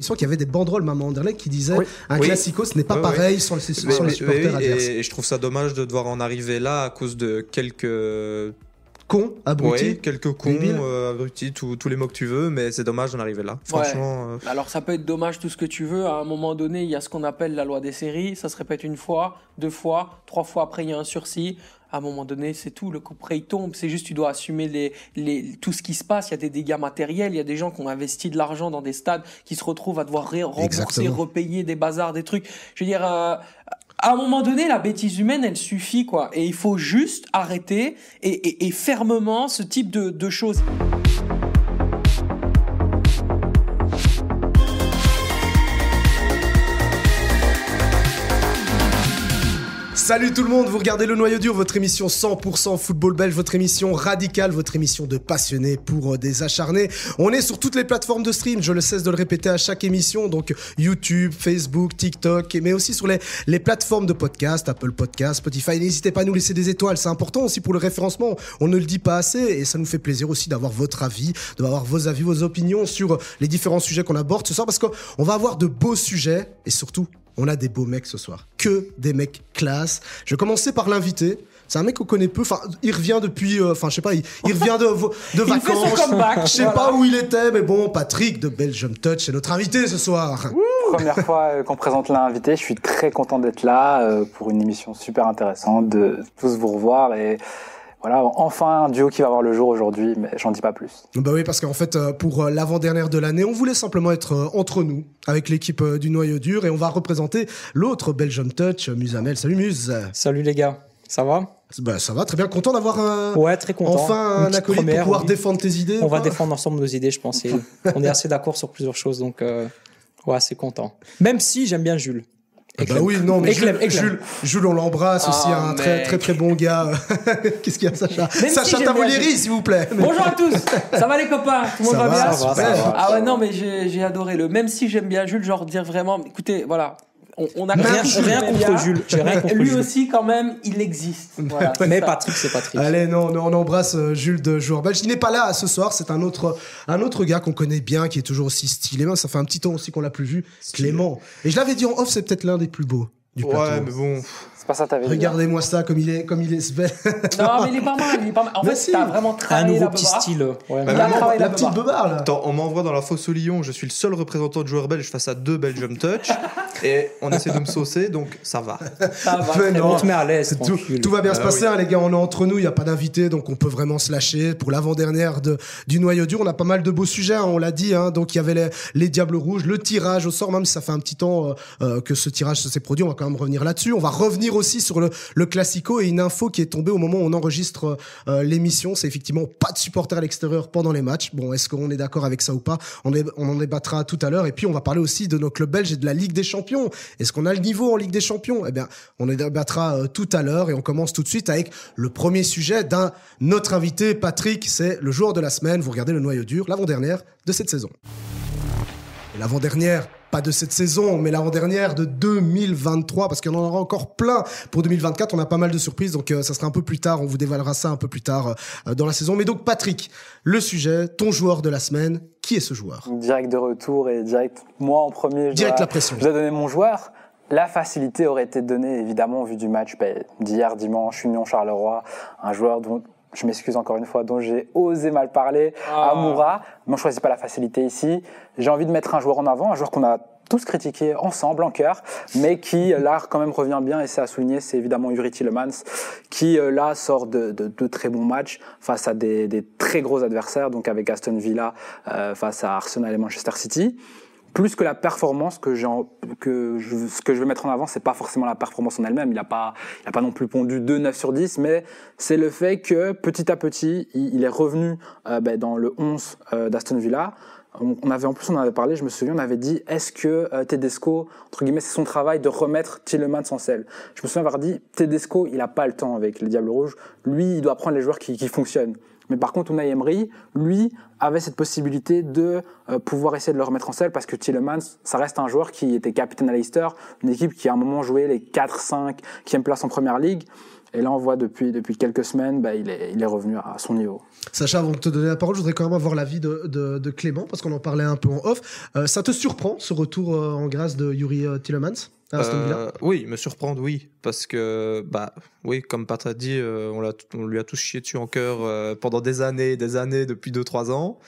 Il semble qu'il y avait des banderoles, maman Anderlecht, qui disaient un classico, ce n'est pas pareil sur, les, supporters adverses. Et, je trouve ça dommage de devoir en arriver là à cause de quelques cons, abrutis. quelques cons, euh, abrutis, tous les mots que tu veux, mais c'est dommage d'en arriver là. Franchement. Euh, Alors ça peut être dommage tout ce que tu veux. À un moment donné, il y a ce qu'on appelle la loi des séries. Ça se répète une fois, deux fois, trois fois après, il y a un sursis à un moment donné, c'est tout. Le coup près, il tombe. C'est juste, tu dois assumer les, les, tout ce qui se passe. Il y a des dégâts matériels. Il y a des gens qui ont investi de l'argent dans des stades qui se retrouvent à devoir rembourser, repayer des bazars, des trucs. Je veux dire, euh, à un moment donné, la bêtise humaine, elle suffit, quoi. Et il faut juste arrêter et, et, fermement ce type de, de choses. Salut tout le monde, vous regardez le noyau dur, votre émission 100% football belge, votre émission radicale, votre émission de passionnés pour euh, des acharnés. On est sur toutes les plateformes de stream, je le cesse de le répéter à chaque émission, donc YouTube, Facebook, TikTok, mais aussi sur les, les plateformes de podcast, Apple Podcast, Spotify. N'hésitez pas à nous laisser des étoiles, c'est important aussi pour le référencement. On ne le dit pas assez et ça nous fait plaisir aussi d'avoir votre avis, d'avoir vos avis, vos opinions sur les différents sujets qu'on aborde ce soir parce qu'on va avoir de beaux sujets et surtout on a des beaux mecs ce soir. Que des mecs classe. Je vais commencer par l'invité. C'est un mec qu'on connaît peu. Enfin, il revient depuis. Euh, enfin, je sais pas. Il, revient de, de vacances. Je sais pas où il était, mais bon, Patrick de Belgium Touch est notre invité ce soir. Première fois euh, qu'on présente l'invité. Je suis très content d'être là euh, pour une émission super intéressante, de tous vous revoir et voilà, enfin un duo qui va voir le jour aujourd'hui, mais j'en dis pas plus. Bah oui, parce qu'en fait, euh, pour euh, l'avant-dernière de l'année, on voulait simplement être euh, entre nous, avec l'équipe du Noyau Dur, et on va représenter l'autre Belgium Touch, Musamel. Salut Muse Salut les gars, ça va? Bah, ça va, très bien. Content d'avoir un... ouais, très content. enfin un acolyte pour pouvoir défendre tes idées. On va défendre ensemble nos idées, je pense. on est assez d'accord sur plusieurs choses, donc ouais, c'est content. Même si j'aime bien Jules. Ah bah oui, non, mais Jules, Jules, on l'embrasse aussi, ah, un très très très bon gars. Qu'est-ce qu'il y a, Sacha Sacha Tavoleri, s'il vous plaît. Bonjour à tous. Ça va les copains Tout le monde va, bien ça va, Ah ouais, non, mais j'ai adoré le. Même si j'aime bien Jules, genre dire vraiment, écoutez, voilà, on, a rien, rien contre Jules. Rien contre lui aussi, quand même, il existe. mais Patrick, c'est Patrick. Allez, non, on embrasse euh, Jules de joueur belge. Il n'est pas là ce soir. C'est un autre, un autre gars qu'on connaît bien, qui est toujours aussi stylé. Ça fait un petit temps aussi qu'on l'a plus vu. Clément. Et je l'avais dit en off, c'est peut-être l'un des plus beaux du plateau. Ouais, mais bon. Regardez-moi ça, comme il est, comme il est non, mais il est pas mal, il est pas mal. En fait, si. t'as vraiment travaillé un nouveau petit style. Ouais. Bah, la, la petite beubare là. Attends, on m'envoie dans la fosse au Lyon. Je suis le seul représentant de joueurs belges face à deux Belgium Touch, et on essaie de me saucer, donc ça va. Ça va. non, on te met à l'aise. Tout, tout, va bien se ah passer, hein, les gars. On est entre nous, il y a pas d'invité, donc on peut vraiment se lâcher. Pour l'avant-dernière du noyau dur, on a pas mal de beaux sujets. Hein, on l'a dit. Hein, donc il y avait les, les, Diables Rouges, le tirage au sort, même si ça fait un petit temps euh, euh, que ce tirage s'est produit. On va quand même revenir là-dessus. On va revenir aussi sur le classico et une info qui est tombée au moment où on enregistre euh, l'émission, c'est effectivement pas de supporters à l'extérieur pendant les matchs. Bon, est-ce qu'on est, d'accord avec ça ou pas? On, on en débattra tout à l'heure. Et puis on va parler aussi de nos clubs belges et de la Ligue des Champions. Est-ce qu'on a le niveau en Ligue des Champions? Eh bien, on en débattra euh, tout à l'heure et on commence tout de suite avec le premier sujet d'un notre invité, Patrick. C'est le joueur de la semaine. Vous regardez le noyau dur, l'avant-dernière de cette saison. L'avant-dernière pas de cette saison, mais l'avant-dernière de 2023, parce qu'on en aura encore plein pour 2024. On a pas mal de surprises, donc euh, ça sera un peu plus tard. On vous dévoilera ça un peu plus tard euh, dans la saison. Mais donc, Patrick, le sujet, ton joueur de la semaine, qui est ce joueur? Direct de retour et direct, moi en premier. Je direct la pression. Je vais donner mon joueur. La facilité aurait été donnée, évidemment, vu du match ben, d'hier dimanche, Union Charleroi, un joueur dont je m'excuse encore une fois, dont j'ai osé mal parler, ah. Amoura. Mais on choisit pas la facilité ici. J'ai envie de mettre un joueur en avant, un joueur qu'on a tous critiqué ensemble, en cœur, mais qui là quand même revient bien et c'est à souligner, c'est évidemment Yuri Tillemans qui euh, là sort de, de, très bons matchs face à des, des, très gros adversaires, donc avec Aston Villa euh, face à Arsenal et Manchester City plus que la performance que, que je, ce que je vais mettre en avant, c'est pas forcément la performance en elle-même. Il n'a pas, il a pas non plus pondu 2 9 sur 10, mais c'est le fait que petit à petit, il, est revenu euh, ben, dans le 11 euh, d'Aston Villa. On, avait en plus, on en avait parlé, je me souviens, on avait dit, est-ce que euh, Tedesco, entre guillemets, c'est son travail de remettre Tillemans en selle? Je me souviens avoir dit, Tedesco, il n'a pas le temps avec les Diables Rouges. Lui, il doit prendre les joueurs qui, qui fonctionnent. Mais par contre, Unai Emery, lui, avait cette possibilité de euh, pouvoir essayer de le remettre en selle parce que Tillemans, ça reste un joueur qui était capitaine à Leicester, une équipe qui à un moment jouait les 4, 5, qui place en première ligue. Et là, on voit depuis, depuis quelques semaines, bah, il, est, il est revenu à son niveau. Sacha, avant de te donner la parole, je voudrais quand même avoir l'avis de, de, de Clément, parce qu'on en parlait un peu en off. Euh, ça te surprend, ce retour euh, en grâce de Yuri euh, Tillemans Euh, oui, me surprendre, oui. Parce que, bah, oui, comme Pat a dit, euh, on, l'a- on lui a tous chié dessus en cœur euh, pendant des années, des années, depuis 2-3 ans.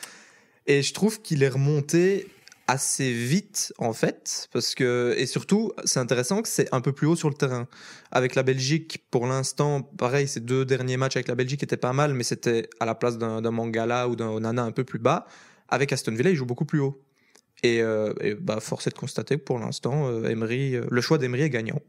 Et je trouve qu'il est remonté assez vite, en fait. Parce que, et surtout, c'est intéressant que c'est un peu plus haut sur le terrain. Avec la Belgique, pour l'instant, pareil, ces deux derniers matchs avec la Belgique étaient pas mal, mais c'était à la place d'un Mangala ou d'un Onana un peu plus bas. Avec Aston Villa, il joue beaucoup plus haut. Et, euh, bah, force est de constater que pour l'instant, euh, Emery, euh, le choix d'Emery est gagnant.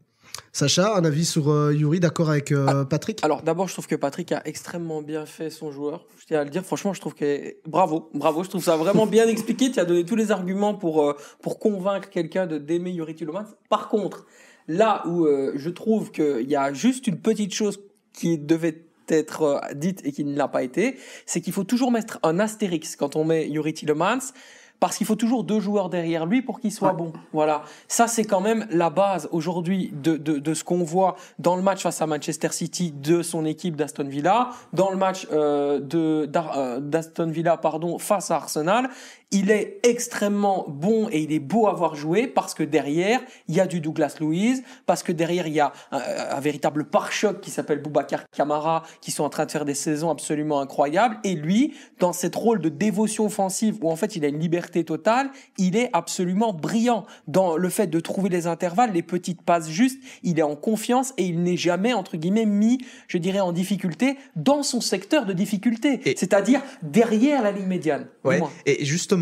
Sacha, un avis sur euh, Yuri, d'accord avec euh, Patrick? Alors d'abord, je trouve que Patrick a extrêmement bien fait son joueur. Je tiens à le dire, franchement, je trouve que bravo, bravo. Je trouve ça vraiment bien expliqué. Tu as donné tous les arguments pour euh, pour convaincre quelqu'un de d'aimer Yuri Tillemans. Par contre, là où je trouve qu'il y a juste une petite chose qui devait être dite et qui ne l'a pas été, c'est qu'il faut toujours mettre un astérix quand on met Yuri Tillemans. Parce qu'il faut toujours deux joueurs derrière lui pour qu'il soit bon. Voilà. Ça, c'est quand même la base aujourd'hui de, de, de ce qu'on voit dans le match face à Manchester City de son équipe d'Aston Villa, dans le match euh, de euh, d'Aston Villa pardon face à Arsenal. Il est extrêmement bon et il est beau à voir jouer parce que derrière il y a du Douglas Luiz, parce que derrière il y a un, un véritable pare-choc qui s'appelle Boubacar Kamara qui sont en train de faire des saisons absolument incroyables et lui dans cette rôle de dévotion offensive où en fait il a une liberté totale, il est absolument brillant dans le fait de trouver les intervalles, les petites passes justes, il est en confiance et il n'est jamais entre guillemets mis, je dirais en difficulté dans son secteur de difficulté, c'est-à-dire derrière la ligne médiane. Ouais. Et justement,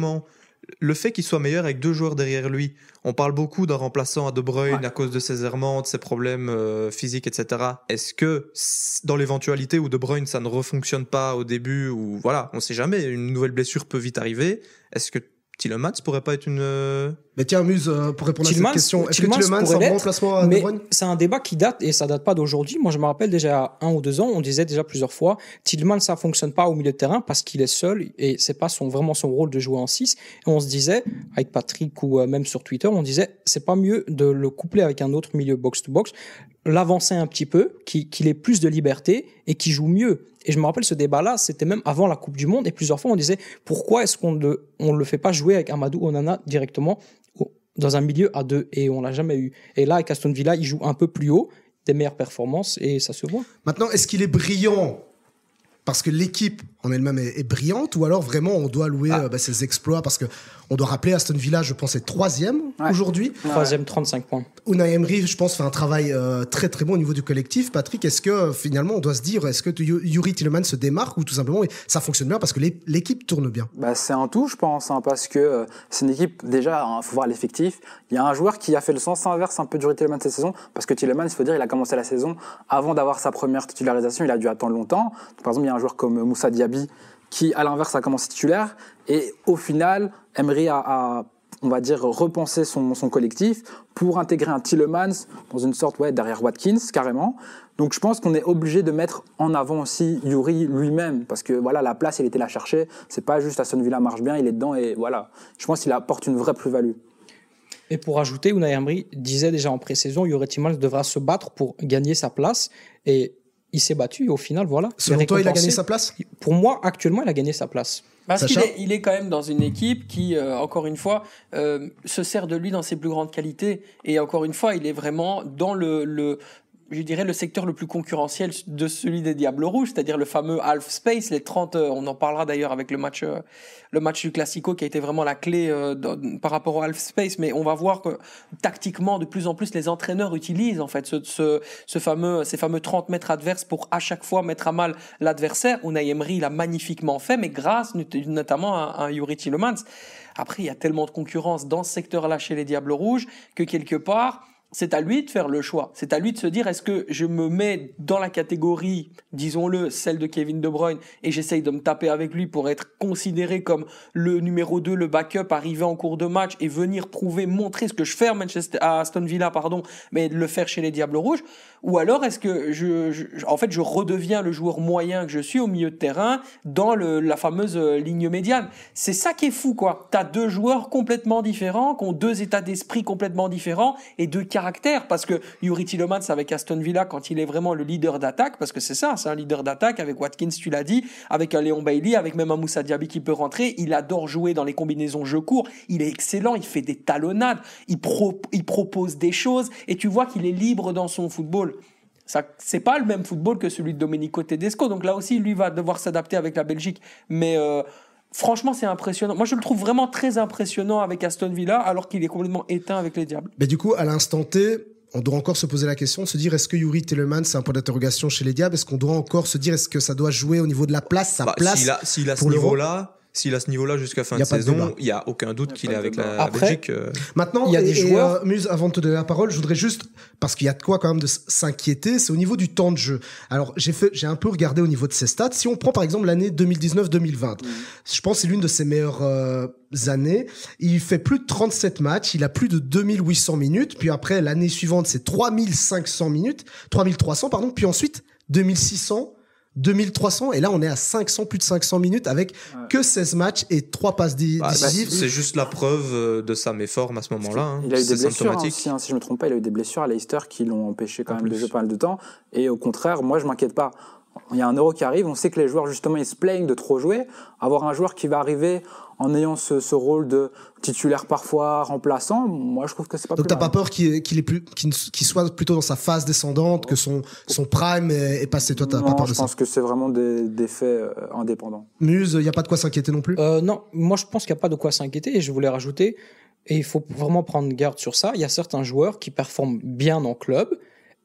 le fait qu'il soit meilleur avec deux joueurs derrière lui, on parle beaucoup d'un remplaçant à De Bruyne Ouais. à cause de ses errements, de ses problèmes euh, physiques, etc. Est-ce que dans l'éventualité où De Bruyne ça ne refonctionne pas au début ou voilà, on sait jamais, une nouvelle blessure peut vite arriver. Est-ce que Tillemans pourrait pas être une euh, Mais tiens, Muse, euh, pour répondre à cette question, est-ce que Tielemans Tillemans pourrait est un bon remplacement à Mais c'est un débat qui date et ça date pas d'aujourd'hui. Moi, je me rappelle déjà un ou deux ans, on disait déjà plusieurs fois, Tillman ça fonctionne pas au milieu de terrain parce qu'il est seul et c'est pas son vraiment son rôle de jouer en 6 Et on se disait avec Patrick ou euh, même sur Twitter, on disait c'est pas mieux de le coupler avec un autre milieu box to box, l'avancer un petit peu, qui- qu'il ait plus de liberté et qui joue mieux. Et je me rappelle ce débat-là, c'était même avant la Coupe du Monde et plusieurs fois on disait pourquoi est-ce qu'on ne le fait pas jouer avec Amadou Onana directement dans un milieu à deux? Et on l'a jamais eu. Et là avec Aston Villa, il joue un peu plus haut, des meilleures performances et ça se voit. Maintenant, est-ce qu'il est brillant? Parce que l'équipe en elle-même est, est brillante ou alors vraiment on doit louer Ah. euh, bah, ses exploits parce que on doit rappeler Aston Villa, je pense, est troisième Ouais. aujourd'hui. Troisième 35 points. Unai Emery, je pense, fait un travail euh, très très bon au niveau du collectif. Patrick, est-ce que euh, finalement on doit se dire, est-ce que Yuri Tillemans se démarque ou tout simplement ça fonctionne bien parce que l'é- l'équipe tourne bien? Bah, c'est un tout, je pense, hein, parce que euh, c'est une équipe, déjà, il faut voir l'effectif. Il y a un joueur qui a fait le sens inverse un peu du Tielemans cette saison, parce que Tielemans, il faut dire, il a commencé la saison avant d'avoir sa première titularisation, il a dû attendre longtemps. Par exemple, il y a un joueur comme Moussa Diaby qui, à l'inverse, a commencé titulaire, et au final, Emery a, on va dire, repensé son, collectif pour intégrer un Tielemans dans une sorte, ouais, derrière Watkins, carrément. Donc je pense qu'on est obligé de mettre en avant aussi Yuri lui-même parce que voilà la place il était la chercher. C'est pas juste Aston Villa marche bien, il est dedans et voilà. Je pense qu'il apporte une vraie plus-value. Et pour ajouter, Unai Emery disait déjà en pré-saison, Yuri Tillmans devra se battre pour gagner sa place et il s'est battu et au final, voilà. Selon est toi, il a gagné sa place Pour moi, actuellement, il a gagné sa place. Parce qu'il il est quand même dans une équipe qui, euh, encore une fois, euh, se sert de lui dans ses plus grandes qualités. Et encore une fois, il est vraiment dans le, le je dirais, le secteur le plus concurrentiel de celui des Diables Rouges, c'est-à-dire le fameux half space, les 30, euh, on en parlera d'ailleurs avec le match, euh, le match du Classico qui a été vraiment la clé euh, par rapport au half space, mais on va voir que tactiquement, de plus en plus, les entraîneurs utilisent en fait ce, ce, ce fameux, ces fameux 30 mètres adverses pour à chaque fois mettre à mal l'adversaire. Unai l'a magnifiquement fait, mais grâce not- notamment à, à Yuri Tillemans. Après, il y a tellement de concurrence dans ce secteur-là chez les Diables Rouges que quelque part, c'est à lui de faire le choix. C'est à lui de se dire est-ce que je me mets dans la catégorie, disons-le, celle de Kevin De Bruyne et j'essaye de me taper avec lui pour être considéré comme le numéro 2, le backup, arriver en cours de match et venir prouver, montrer ce que je fais à, Manchester, à Aston Villa, pardon, mais le faire chez les Diables Rouges? Ou alors est-ce que je, en fait, je redeviens le joueur moyen que je suis au milieu de terrain dans la fameuse euh, ligne médiane? C'est ça qui est fou, quoi. T'as deux joueurs complètement différents, qui ont deux états d'esprit complètement différents et deux caractères parce que Yuri Tillemans avec Aston Villa quand il est vraiment le leader d'attaque parce que c'est ça, c'est un leader d'attaque avec Watkins, tu l'as dit, avec un Léon Bailey, avec même un Moussa Diaby qui peut rentrer. Il adore jouer dans les combinaisons jeu court. Il est excellent, il fait des talonnades, il, pro- il propose des choses et tu vois qu'il est libre dans son football. C'est pas le même football que celui de Domenico Tedesco. Donc là aussi, lui va devoir s'adapter avec la Belgique. Mais euh, franchement, c'est impressionnant. Moi, je le trouve vraiment très impressionnant avec Aston Villa, alors qu'il est complètement éteint avec les Diables. Mais du coup, à l'instant T, on doit encore se poser la question, se dire est-ce que Yuri Telemann, c'est un point d'interrogation chez les Diables? Est-ce qu'on doit encore se dire est-ce que ça doit jouer au niveau de la place, sa Bah, place s'il a, s'il a ce niveau-là, s'il a ce niveau-là jusqu'à fin de saison, il y a aucun doute qu'il est avec la Après, Belgique. euh, Maintenant, Il y a des et- joueurs- euh, Muse, avant de te donner la parole, je voudrais juste, parce qu'il y a de quoi quand même de s'inquiéter, c'est au niveau du temps de jeu. Alors, j'ai fait, j'ai un peu regardé au niveau de ses stats. Si on prend par exemple l'année 2019-2020, je pense que c'est l'une de ses meilleures euh, années. Il fait plus de 37 matchs, il a plus de 2800 minutes, puis après l'année suivante c'est 3500 minutes, 3300 pardon, puis ensuite 2600. 2300 et là on est à 500 plus de 500 minutes avec que 16 matchs et 3 passes di- bah, décisives. c'est juste la preuve euh, de sa méforme à ce moment-là. hein. Il a eu des blessures hein, aussi, hein, si je me trompe pas, il a eu des blessures à Leicester qui l'ont empêché quand En même de jouer pas mal de temps. Et au contraire, moi je m'inquiète pas. Il y a un euro qui arrive, on sait que les joueurs justement ils se plaignent de trop jouer. Avoir un joueur qui va arriver en ayant ce, ce rôle de titulaire parfois remplaçant, moi je trouve que c'est pas Donc t'as pas peur qu'il est plus soit plutôt dans sa phase descendante que son son prime est, est passé. Toi t'as pas Non, peur je de ça. pense que c'est vraiment des, des faits euh, indépendants. Muse, il y a pas de quoi s'inquiéter non plus? Euh, non, moi je pense qu'il n'y a pas de quoi s'inquiéter et je voulais rajouter, et il faut vraiment prendre garde sur ça, il y a certains joueurs qui performent bien en club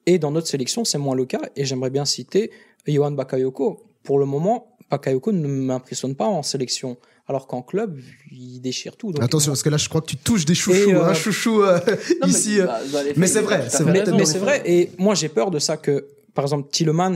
et dans notre sélection c'est moins le cas et j'aimerais bien citer Johan Bakayoko. Pour le moment, Bakayoko ne m'impressionne pas en sélection alors qu'en club il déchire tout. Donc, Attention parce que là je crois que tu touches des chouchous, Et, euh, hein, chouchou euh, Non, mais, ici. bah, mais c'est vrai, c'est vrai, mais c'est vrai, et moi j'ai peur de ça que, par exemple, Tillemans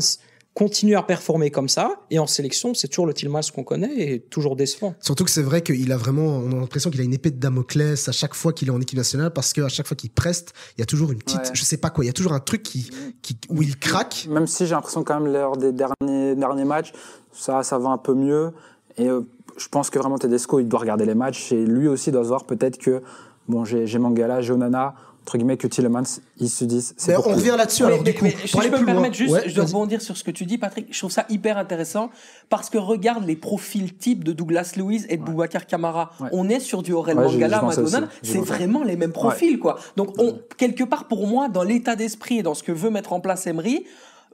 continue à performer comme ça, et en sélection, c'est toujours le Tillemans qu'on connaît, et toujours décevant. Surtout que c'est vrai qu'il a vraiment, on a l'impression qu'il a une épée de Damoclès à chaque fois qu'il est en équipe nationale parce qu'à chaque fois qu'il preste, il y a toujours une petite, Ouais. je sais pas quoi, il y a toujours un truc qui, qui où il craque. Même si j'ai l'impression quand même lors des derniers, derniers matchs, ça, ça va un peu mieux. Et euh, je pense que vraiment Tedesco, il doit regarder les matchs et lui aussi doit se voir peut-être que, bon, j'ai j'ai Mangala, j'ai Onana, entre guillemets, que Tillemans, ils se disent, c'est Mais on revient là-dessus alors mais- du coup. mais si je peux me loin. permettre juste, Ouais, je dois rebondir sur ce que tu dis, Patrick. Je trouve ça hyper intéressant parce que regarde les profils types de Douglas Lewis et de Boubacar Camara. Ouais. On est sur du Aurel Mangala, Madonna. C'est vraiment les mêmes profils, quoi. Donc, on, quelque part, pour moi, dans l'état d'esprit et dans ce que veut mettre en place Emery,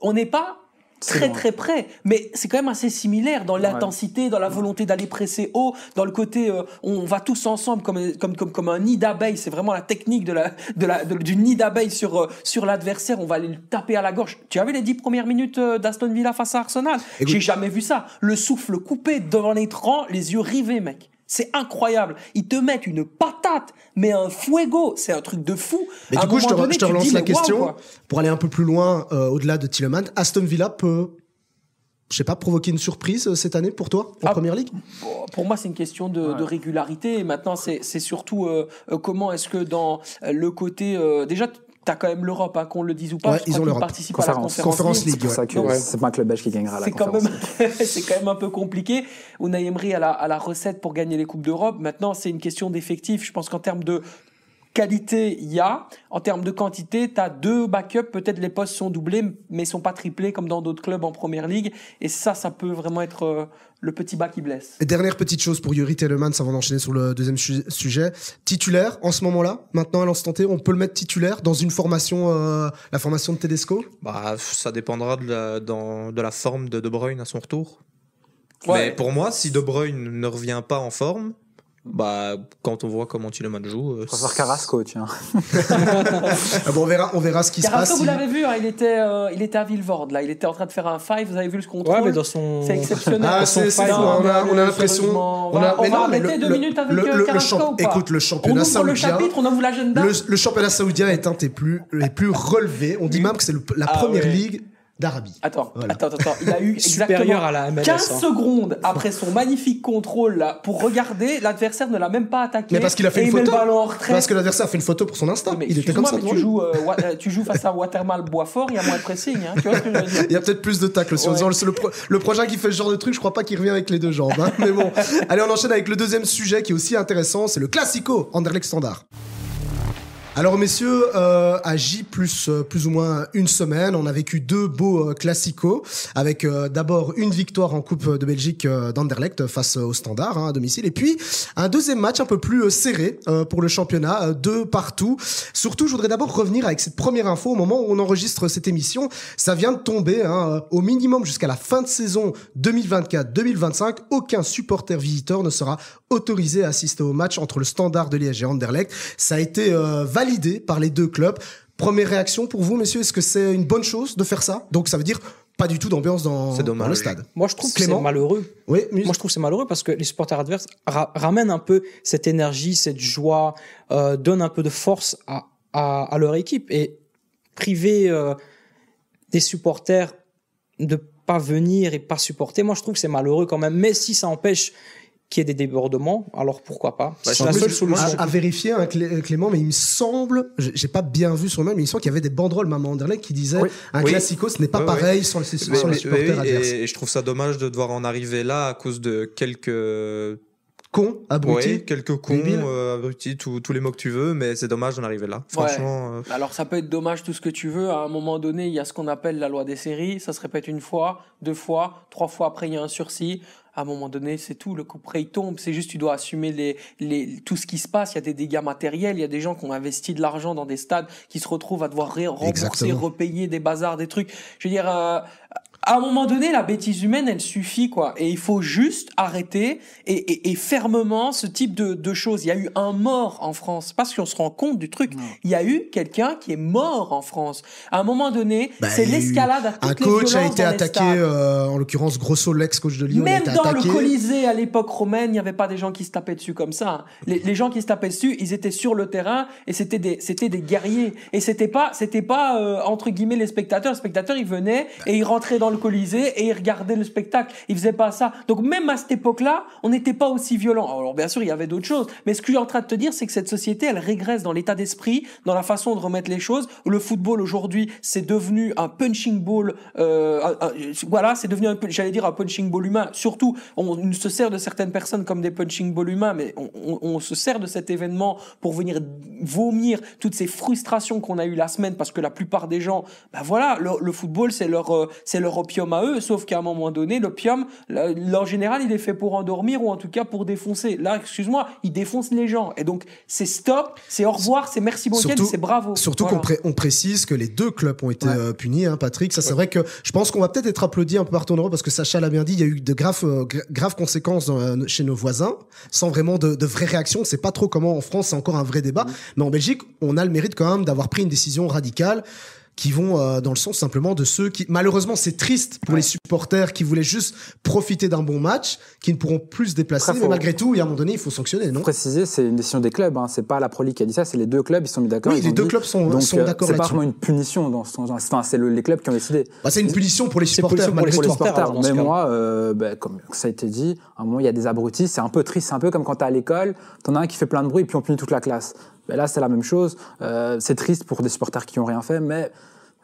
on n'est pas très loin. très près, mais c'est quand même assez similaire dans l'intensité, dans la volonté d'aller presser haut, dans le côté euh, on va tous ensemble comme comme comme comme un nid d'abeilles. C'est vraiment la technique de la de la de- du nid d'abeilles sur euh, sur l'adversaire. On va aller le taper à la gorge. Tu avais les dix premières minutes euh, d'Aston Villa face à Arsenal? J'ai jamais vu ça. Le souffle coupé devant l'écran, les yeux rivés, mec. C'est incroyable. Ils te mettent une patate, mais un fuego. C'est un truc de fou. Mais À du coup, je te, donné, je relance dis, la question pour aller un peu plus loin euh, au-delà de Tilleman. Aston Villa peut, je sais pas, provoquer une surprise euh, cette année pour toi en Ah. Première Ligue? Pour moi, c'est une question de, de régularité. Et maintenant, c'est c'est surtout euh, comment est-ce que dans le côté. euh, déjà, tu as quand même l'Europe, hein, qu'on le dise ou pas. Ouais, ils ont l'Europe. participent à la Conférence. conférence. Conférence League. C'est pour ça que Ouais. c'est pas un club belge qui gagnera la C'est quand, conférence. même, c'est quand même un peu compliqué. Unai Emery a la, a la recette pour gagner les Coupes d'Europe. Maintenant, c'est une question d'effectif. Je pense qu'en termes de qualité, il y a. En termes de quantité, tu as deux backups. Peut-être les postes sont doublés, mais ils sont pas triplés comme dans d'autres clubs en Première Ligue. Et ça, ça peut vraiment être euh, le petit bas qui blesse. Et dernière petite chose pour Yuri Telemans avant d'enchaîner sur le deuxième su- sujet. Titulaire, en ce moment-là, maintenant à l'instant T, on peut le mettre titulaire dans une formation, euh, la formation de Tedesco? Bah, ça dépendra de la, dans- de la forme de De Bruyne à son retour. Ouais. Mais pour moi, si De Bruyne ne revient pas en forme, bah, quand on voit comment Tielemans joue, euh, préfère Carrasco, tiens. Ah bon, on, verra, on verra ce qui se Carrasco, passe. vous si- l'avez vu, hein, il, était, euh, il était à Villevorde, là. Il était en train de faire un five. Vous avez vu le contrôle Ouais, mais dans son. C'est exceptionnel. Ah, c'est, fou, on a, on a l'impression. On a, on mais va non, mais arrêter le- deux le- minutes avec le- euh, le- le Carrasco champ- ou pas Écoute, le On championnat ouvre le saoudien. chapitre, on ouvre. Le, le championnat saoudien est un des plus, les plus relevés. On dit même que c'est la Ah première ligue d'Arabie. Attends, Voilà. attends, attends. Il a eu Supérieur exactement à la MLS. 15 hein. secondes après son magnifique contrôle là, pour regarder, l'adversaire ne l'a même pas attaqué. Mais parce qu'il a fait une photo. Parce que l'adversaire a fait une photo pour son mais Il était comme ça mais tu joues, euh, euh, tu joues face à Watermal Boisfort, il y a moins de pressing, hein, tu vois ce que je veux dire? Il y a peut-être plus de tacles. Si Ouais. le, pro- le prochain qui fait ce genre de truc, je crois pas qu'il revient avec les deux jambes. hein. Mais bon, allez, on enchaîne avec le deuxième sujet qui est aussi intéressant. C'est le classico Anderlecht Standard. Alors messieurs, euh, à J plus euh, plus ou moins une semaine, on a vécu deux beaux euh, classicos avec euh, d'abord une victoire en Coupe de Belgique euh, d'Anderlecht face au Standard hein, à domicile et puis un deuxième match un peu plus euh, serré pour le championnat, deux partout. Surtout, je voudrais d'abord revenir avec cette première info au moment où on enregistre cette émission. Ça vient de tomber hein, au minimum jusqu'à la fin de saison 2024-2025. Aucun supporter visiteur ne sera autorisé à assister au match entre le Standard de Liège et Anderlecht. Ça a été euh, validé par les deux clubs. Première réaction pour vous, messieurs, est-ce que c'est une bonne chose de faire ça? Donc ça veut dire pas du tout d'ambiance dans, le stade. Moi, je trouve que c'est malheureux. Oui, Moi, je trouve que c'est malheureux parce que les supporters adverses ra- ramènent un peu cette énergie, cette joie, euh, donnent un peu de force à, à, à leur équipe et priver euh, des supporters de pas venir et pas supporter. Moi, je trouve que c'est malheureux quand même. Mais si ça empêche qu'il y ait des débordements, alors pourquoi pas? Bah, C'est la seule solution. à, à vérifier, hein, Clé- Clément, mais il me semble, j'ai pas bien vu sur le même, mais il me semble qu'il y avait des banderoles Maman Anderlecht qui disaient Oui. un Oui. classico, ce n'est pas pareil sur, le, sur Mais- les supporters oui, adverses. et, et je trouve ça dommage de devoir en arriver là à cause de quelques Con, abruti. ouais, quelques cons, euh, abrutis, tous tous les mots que tu veux, mais c'est dommage d'en arriver là. Franchement, euh, Alors ça peut être dommage tout ce que tu veux. À un moment donné, il y a ce qu'on appelle la loi des séries. Ça se répète une fois, deux fois, trois fois. Après, il y a un sursis. À un moment donné, c'est tout. Le coup près il tombe. C'est juste tu dois assumer les, les, tout ce qui se passe. Il y a des dégâts matériels. Il y a des gens qui ont investi de l'argent dans des stades qui se retrouvent à devoir rembourser, Exactement. repayer des bazars, des trucs. Je veux dire, euh, à un moment donné, la bêtise humaine, elle suffit, quoi. Et il faut juste arrêter et, et, et fermement ce type de, de choses. Il y a eu un mort en France. Parce qu'on se rend compte du truc. Il y a eu quelqu'un qui est mort en France. À un moment donné, Bah, c'est l'escalade à toutes Un les coach a été attaqué, euh, en l'occurrence Grosso, l'ex-coach de Lyon, a Même été dans attaqué. le Colisée à l'époque romaine, il n'y avait pas des gens qui se tapaient dessus comme ça. hein. Les, les gens qui se tapaient dessus, ils étaient sur le terrain et c'était des c'était des guerriers. Et c'était pas c'était pas euh, entre guillemets les spectateurs. Les spectateurs ils venaient et ils rentraient dans le et ils regardaient le spectacle. Ils faisaient pas ça. Donc même à cette époque-là, on n'était pas aussi violent. Alors bien sûr il y avait d'autres choses, mais ce que je suis en train de te dire, c'est que cette société elle régresse dans l'état d'esprit, dans la façon de remettre les choses. Le football aujourd'hui c'est devenu un punching ball. Euh, voilà, c'est devenu j'allais dire un punching ball humain. Surtout, on se sert de certaines personnes comme des punching ball humains, mais on, on- on se sert de cet événement pour venir vomir toutes ces frustrations qu'on a eues la semaine, parce que la plupart des gens, ben voilà, le, le football c'est leur euh, c'est leur opium à eux. Sauf qu'à un moment donné, l'opium, en général, il est fait pour endormir ou en tout cas pour défoncer. Là, excuse-moi, il défonce les gens. Et donc c'est stop, c'est au revoir, c'est merci Surtout- c'est bravo. Surtout Voilà. qu'on pré- on précise que les deux clubs ont été Ouais. euh, punis, hein, Patrick. Ça, c'est vrai que je pense qu'on va peut-être être applaudi un peu partout en Europe parce que Sacha l'a bien dit, il y a eu de graves, euh, graves conséquences dans, euh, chez nos voisins, sans vraiment de, de vraies réactions. On sait pas trop comment en France, c'est encore un vrai débat. Mais en Belgique, on a le mérite quand même d'avoir pris une décision radicale qui vont euh, dans le sens simplement de ceux qui malheureusement c'est triste pour les supporters qui voulaient juste profiter d'un bon match qui ne pourront plus se déplacer mais malgré tout il y a un moment donné il faut sanctionner non? Faut préciser, c'est une décision des clubs. Hein. C'est pas la Pro League qui a dit ça, c'est les deux clubs. Ils sont mis d'accord. Oui, les deux dit- clubs sont- Donc, sont euh, d'accord C'est pas vraiment une punition dans ce sens. Enfin, c'est le- les clubs qui ont décidé. Bah, c'est une punition pour les supporters pour les malgré pour les supporters, Mais moi, euh, ben, comme ça a été dit, à un moment, il y a des abrutis, c'est un peu triste, c'est un peu comme quand t'es à l'école, t'en as un qui fait plein de bruit et puis on punit toute la classe. Ben là, c'est la même chose. Euh, c'est triste pour des supporters qui ont rien fait, mais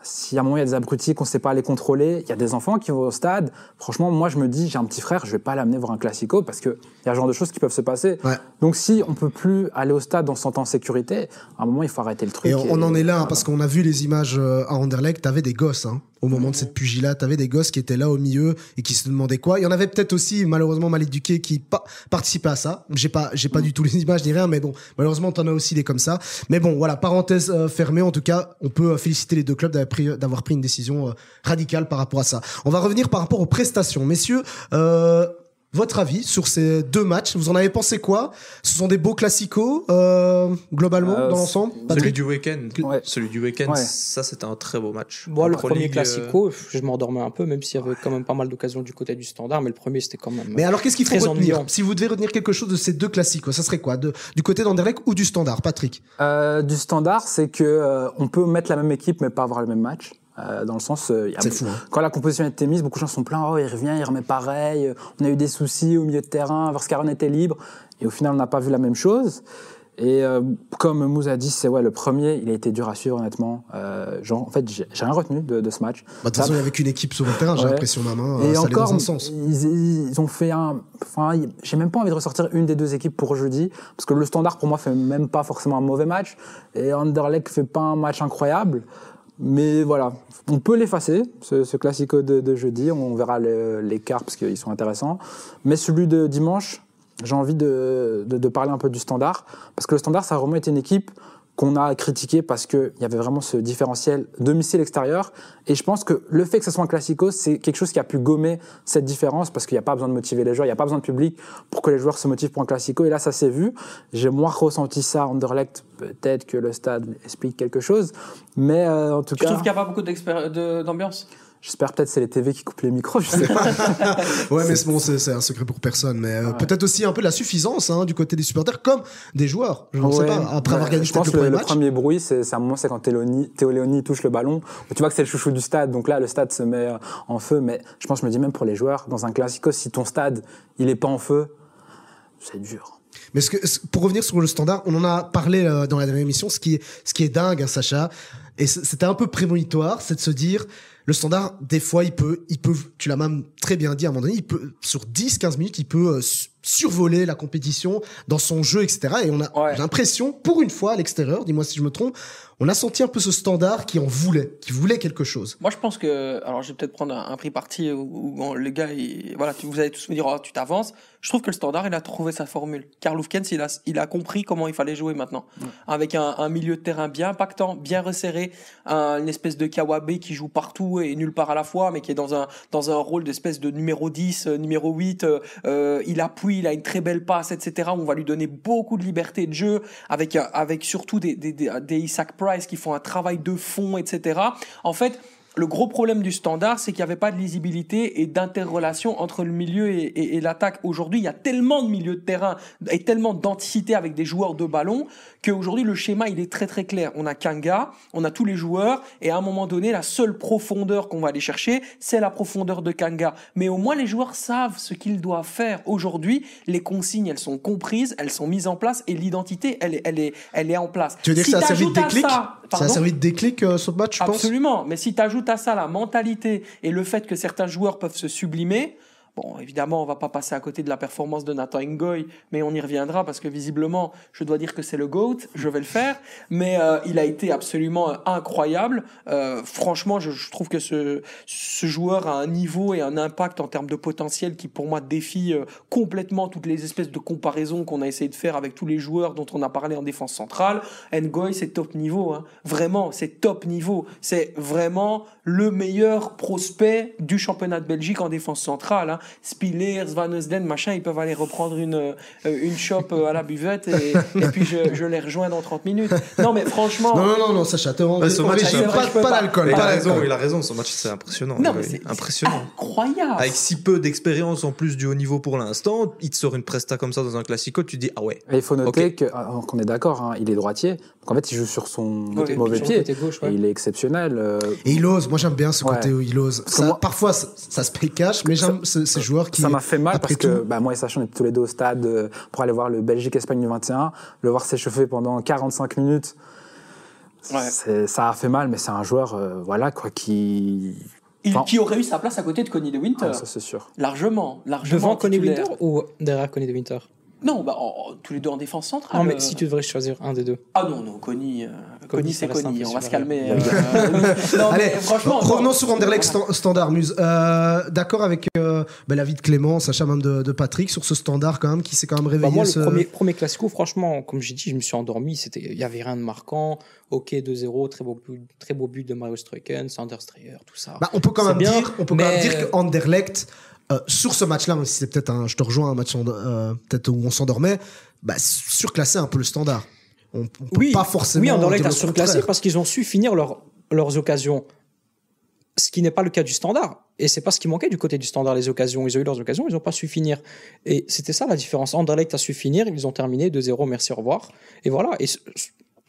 si à un moment il y a des abrutis qu'on sait pas les contrôler, il y a des enfants qui vont au stade. Franchement, moi, je me dis, j'ai un petit frère, je vais pas l'amener voir un classico parce que il y a ce genre de choses qui peuvent se passer. Ouais. Donc, si on peut plus aller au stade en se sentant en sécurité, à un moment, il faut arrêter le truc. Et on, en est là, hein, voilà. parce qu'on a vu les images euh, à Anderlecht, t'avais des gosses, hein, au moment de cette pugilat, t'avais des gosses qui étaient là au milieu et qui se demandaient quoi. Il y en avait peut-être aussi, malheureusement, mal éduqués qui pa- participaient à ça. J'ai pas, j'ai pas du tout les images ni rien, mais bon, malheureusement, t'en as aussi des comme ça. Mais bon, voilà, parenthèse euh, fermée, en tout cas, on peut euh, féliciter les deux clubs d'avoir pris, d'avoir pris une décision euh, radicale par rapport à ça. On va revenir par rapport aux prestations. Messieurs, euh, votre avis sur ces deux matchs? Vous en avez pensé quoi? Ce sont des beaux classicos, euh, globalement, Euh, dans l'ensemble? celui du week-end, Ouais. celui du week-end, Ouais. ça c'était un très beau match. Moi, En le premier League, classico, je m'endormais un peu, même s'il y avait quand même pas mal d'occasions du côté du standard, mais le premier, c'était quand même. Mais alors, qu'est-ce qu'il faut retenir? ennuyant. Si vous devez retenir quelque chose de ces deux classiques, ça serait quoi? De, Du côté d'Anderlecht ou du Standard, Patrick? Euh, du standard, c'est que euh, on peut mettre la même équipe mais pas avoir le même match. Euh, dans le sens, euh, a fou, hein. quand la composition a été mise, beaucoup de gens sont pleins. Oh, il revient, il remet pareil. euh, On a eu des soucis au milieu de terrain, Varscaron était libre. Et au final, on n'a pas vu la même chose. Et euh, comme Mouz a dit, c'est ouais, le premier, il a été dur à suivre, honnêtement. Genre, en fait, j'ai rien retenu de, de ce match. Bah, De toute façon, il n'y avait qu'une équipe sur le terrain, j'ai Ouais. l'impression, maman. Et ça encore, dans un sens. Ils, ils ont fait un. Enfin, j'ai même pas envie de ressortir une des deux équipes pour jeudi, parce que le Standard pour moi fait même pas forcément un mauvais match, et Anderlecht fait pas un match incroyable. Mais voilà, on peut l'effacer, ce, classico de, jeudi. On verra l'écart parce qu'ils sont intéressants. Mais celui de dimanche, j'ai envie de, de, de parler un peu du Standard, parce que le Standard, ça a vraiment été une équipe qu'on a critiqué parce qu'il y avait vraiment ce différentiel domicile-extérieur. Et je pense que le fait que ce soit un classico, c'est quelque chose qui a pu gommer cette différence parce qu'il n'y a pas besoin de motiver les joueurs, il n'y a pas besoin de public pour que les joueurs se motivent pour un classico. Et là, ça s'est vu. J'ai moins ressenti ça à Anderlecht. Peut-être que le stade explique quelque chose. Mais euh, en tout Tu cas, trouves qu'il n'y a pas beaucoup d'ambiance? J'espère peut-être c'est les TV qui coupent les micros, je sais pas. Ouais, mais c'est bon, c'est un secret pour personne. Mais euh, peut-être aussi un peu de la suffisance hein, du côté des supporters, comme des joueurs. Je ne sais Ouais. pas, après avoir gagné je pense le que premier le, match. premier bruit, c'est un moment, c'est quand Théo Léoni- touche le ballon. Tu vois que c'est le chouchou du stade, donc là, le stade se met euh, en feu. Mais je pense, je me dis même pour les joueurs, dans un classico, si ton stade, il est pas en feu, c'est dur. Mais ce que, ce- pour revenir sur le standard, on en a parlé euh, dans la dernière émission, ce qui est, ce qui est dingue, hein, Sacha, et c'était un peu prémonitoire, c'est de se dire, le standard, des fois, il peut, il peut, tu l'as même très bien dit à un moment donné, il peut, sur 10, 15 minutes, il peut euh, survoler la compétition dans son jeu, etc. Et on a Ouais. l'impression, pour une fois, à l'extérieur, dis-moi si je me trompe, on a senti un peu ce standard qui en voulait, qui voulait quelque chose. Moi, je pense que. Alors, je vais peut-être prendre un, un prix parti où, où les gars, voilà, tu- vous allez tous me dire, oh, tu t'avances. Je trouve que le standard, il a trouvé sa formule. Karl Loufkens, il a, il a compris comment il fallait jouer maintenant. Avec un, un milieu de terrain bien impactant, bien resserré, un- une espèce de Kawabe qui joue partout et nulle part à la fois, mais qui est dans un, dans un rôle d'espèce de numéro 10, euh, numéro 8. euh, euh, il appuie, il a une très belle passe, etc. On va lui donner beaucoup de liberté de jeu, avec, euh, avec surtout des, des, des, des Isaac Price qui font un travail de fond, etc. En fait, le gros problème du standard, c'est qu'il n'y avait pas de lisibilité et d'interrelation entre le milieu et, et- et l'attaque. Aujourd'hui, il y a tellement de milieux de terrain et tellement d'anticité avec des joueurs de ballon qu'aujourd'hui, le schéma, il est très très clair. On a Kanga, on a tous les joueurs et à un moment donné, la seule profondeur qu'on va aller chercher, c'est la profondeur de Kanga. Mais au moins, les joueurs savent ce qu'ils doivent faire. Aujourd'hui, les consignes, elles sont comprises, elles sont mises en place et l'identité, elle est, elle est, elle est en place. Tu veux dire Si que ça a servi de déclic? ça- Ça a servi de déclic, euh, ce match, je pense Absolument. Mais si tu ajoutes à ça la mentalité et le fait que certains joueurs peuvent se sublimer, bon, évidemment, on va pas passer à côté de la performance de Nathan Ngoy, mais on y reviendra parce que visiblement, je dois dire que c'est le GOAT, je vais le faire. Mais euh, il a été absolument euh, incroyable. Euh, franchement, je, trouve que ce, joueur a un niveau et un impact en termes de potentiel qui, pour moi, défie complètement toutes les espèces de comparaisons qu'on a essayé de faire avec tous les joueurs dont on a parlé en défense centrale. Ngoy, c'est top niveau. Hein. Vraiment, c'est top niveau. C'est vraiment le meilleur prospect du championnat de Belgique en défense centrale. Hein. Spillers, Van Eusden, machin, ils peuvent aller reprendre une, euh, une chope euh, à la buvette et, et puis je, je les rejoins dans 30 minutes. Non, mais franchement. Non, non, non, non, Sacha, t'es en Ouais, ce match, vrai, pas, pas pas. d'alcool, Il a raison, il a raison, son match c'est impressionnant. Non, c'est impressionnant. incroyable. Avec si peu d'expérience en plus du haut niveau pour l'instant, il te sort une presta comme ça dans un classico, tu te dis ah ouais. Et il faut noter Ok. que, alors qu'on est d'accord, hein, il est droitier. Donc en fait, il joue sur son Ouais, mauvais pied. côté gauche, ouais. Et il est exceptionnel. euh, Et il ose, moi j'aime bien ce Ouais. côté où il ose. que Ça, moi- parfois ça, ça se paye cash, mais j'aime ce- ces joueurs qui. Ça m'a fait mal parce que bah, moi et Sacha, on était tous les deux au stade euh, pour aller voir le Belgique-Espagne du 21, le voir s'échauffer pendant 45 minutes. Ouais. Ça a fait mal, mais c'est un joueur euh, voilà, quoi, qui. Il, Enfin- qui aurait eu sa place à côté de Connie de Winter. Ah, ça, c'est sûr. Largement, largement. Devant Connie titulaire. Winter ou derrière Connie de Winter? Non, bah, en- tous les deux en défense centrale. Non, mais euh. si tu devrais choisir un des deux. Ah non, non, Connie, euh, c'est peu on va se calmer. euh, non, Allez, mais franchement. revenons non. sur Anderlecht sta- standard, Muse. Euh, D'accord avec euh, ben, l'avis de Clément, Sacha même de, de Patrick sur ce standard quand même qui s'est quand même Bah, réveillé. moi, le premier, premier classico, franchement, comme j'ai dit, je me suis endormi. C'était, il y avait rien de marquant. Ok, 2-0, très beau, but- très beau but de Mario Struycken, Sander Streyer, tout ça. Bah, on peut quand même bien, dire, on peut quand même mais- dire que Anderlecht euh, sur ce match-là, même si c'est peut-être un, je te rejoins un match euh, peut-être où on s'endormait, bah, surclassé un peu le standard. On, on peut oui, pas forcément. oui, Anderlecht a surclassé parce qu'ils ont su finir leur- leurs occasions. Ce qui n'est pas le cas du standard. Et c'est pas ce qui manquait du côté du standard, les occasions. Ils ont eu leurs occasions, ils n'ont pas su finir. Et c'était ça la différence. Anderlecht a su finir, ils ont terminé 2-0, merci, au revoir. Et voilà. Et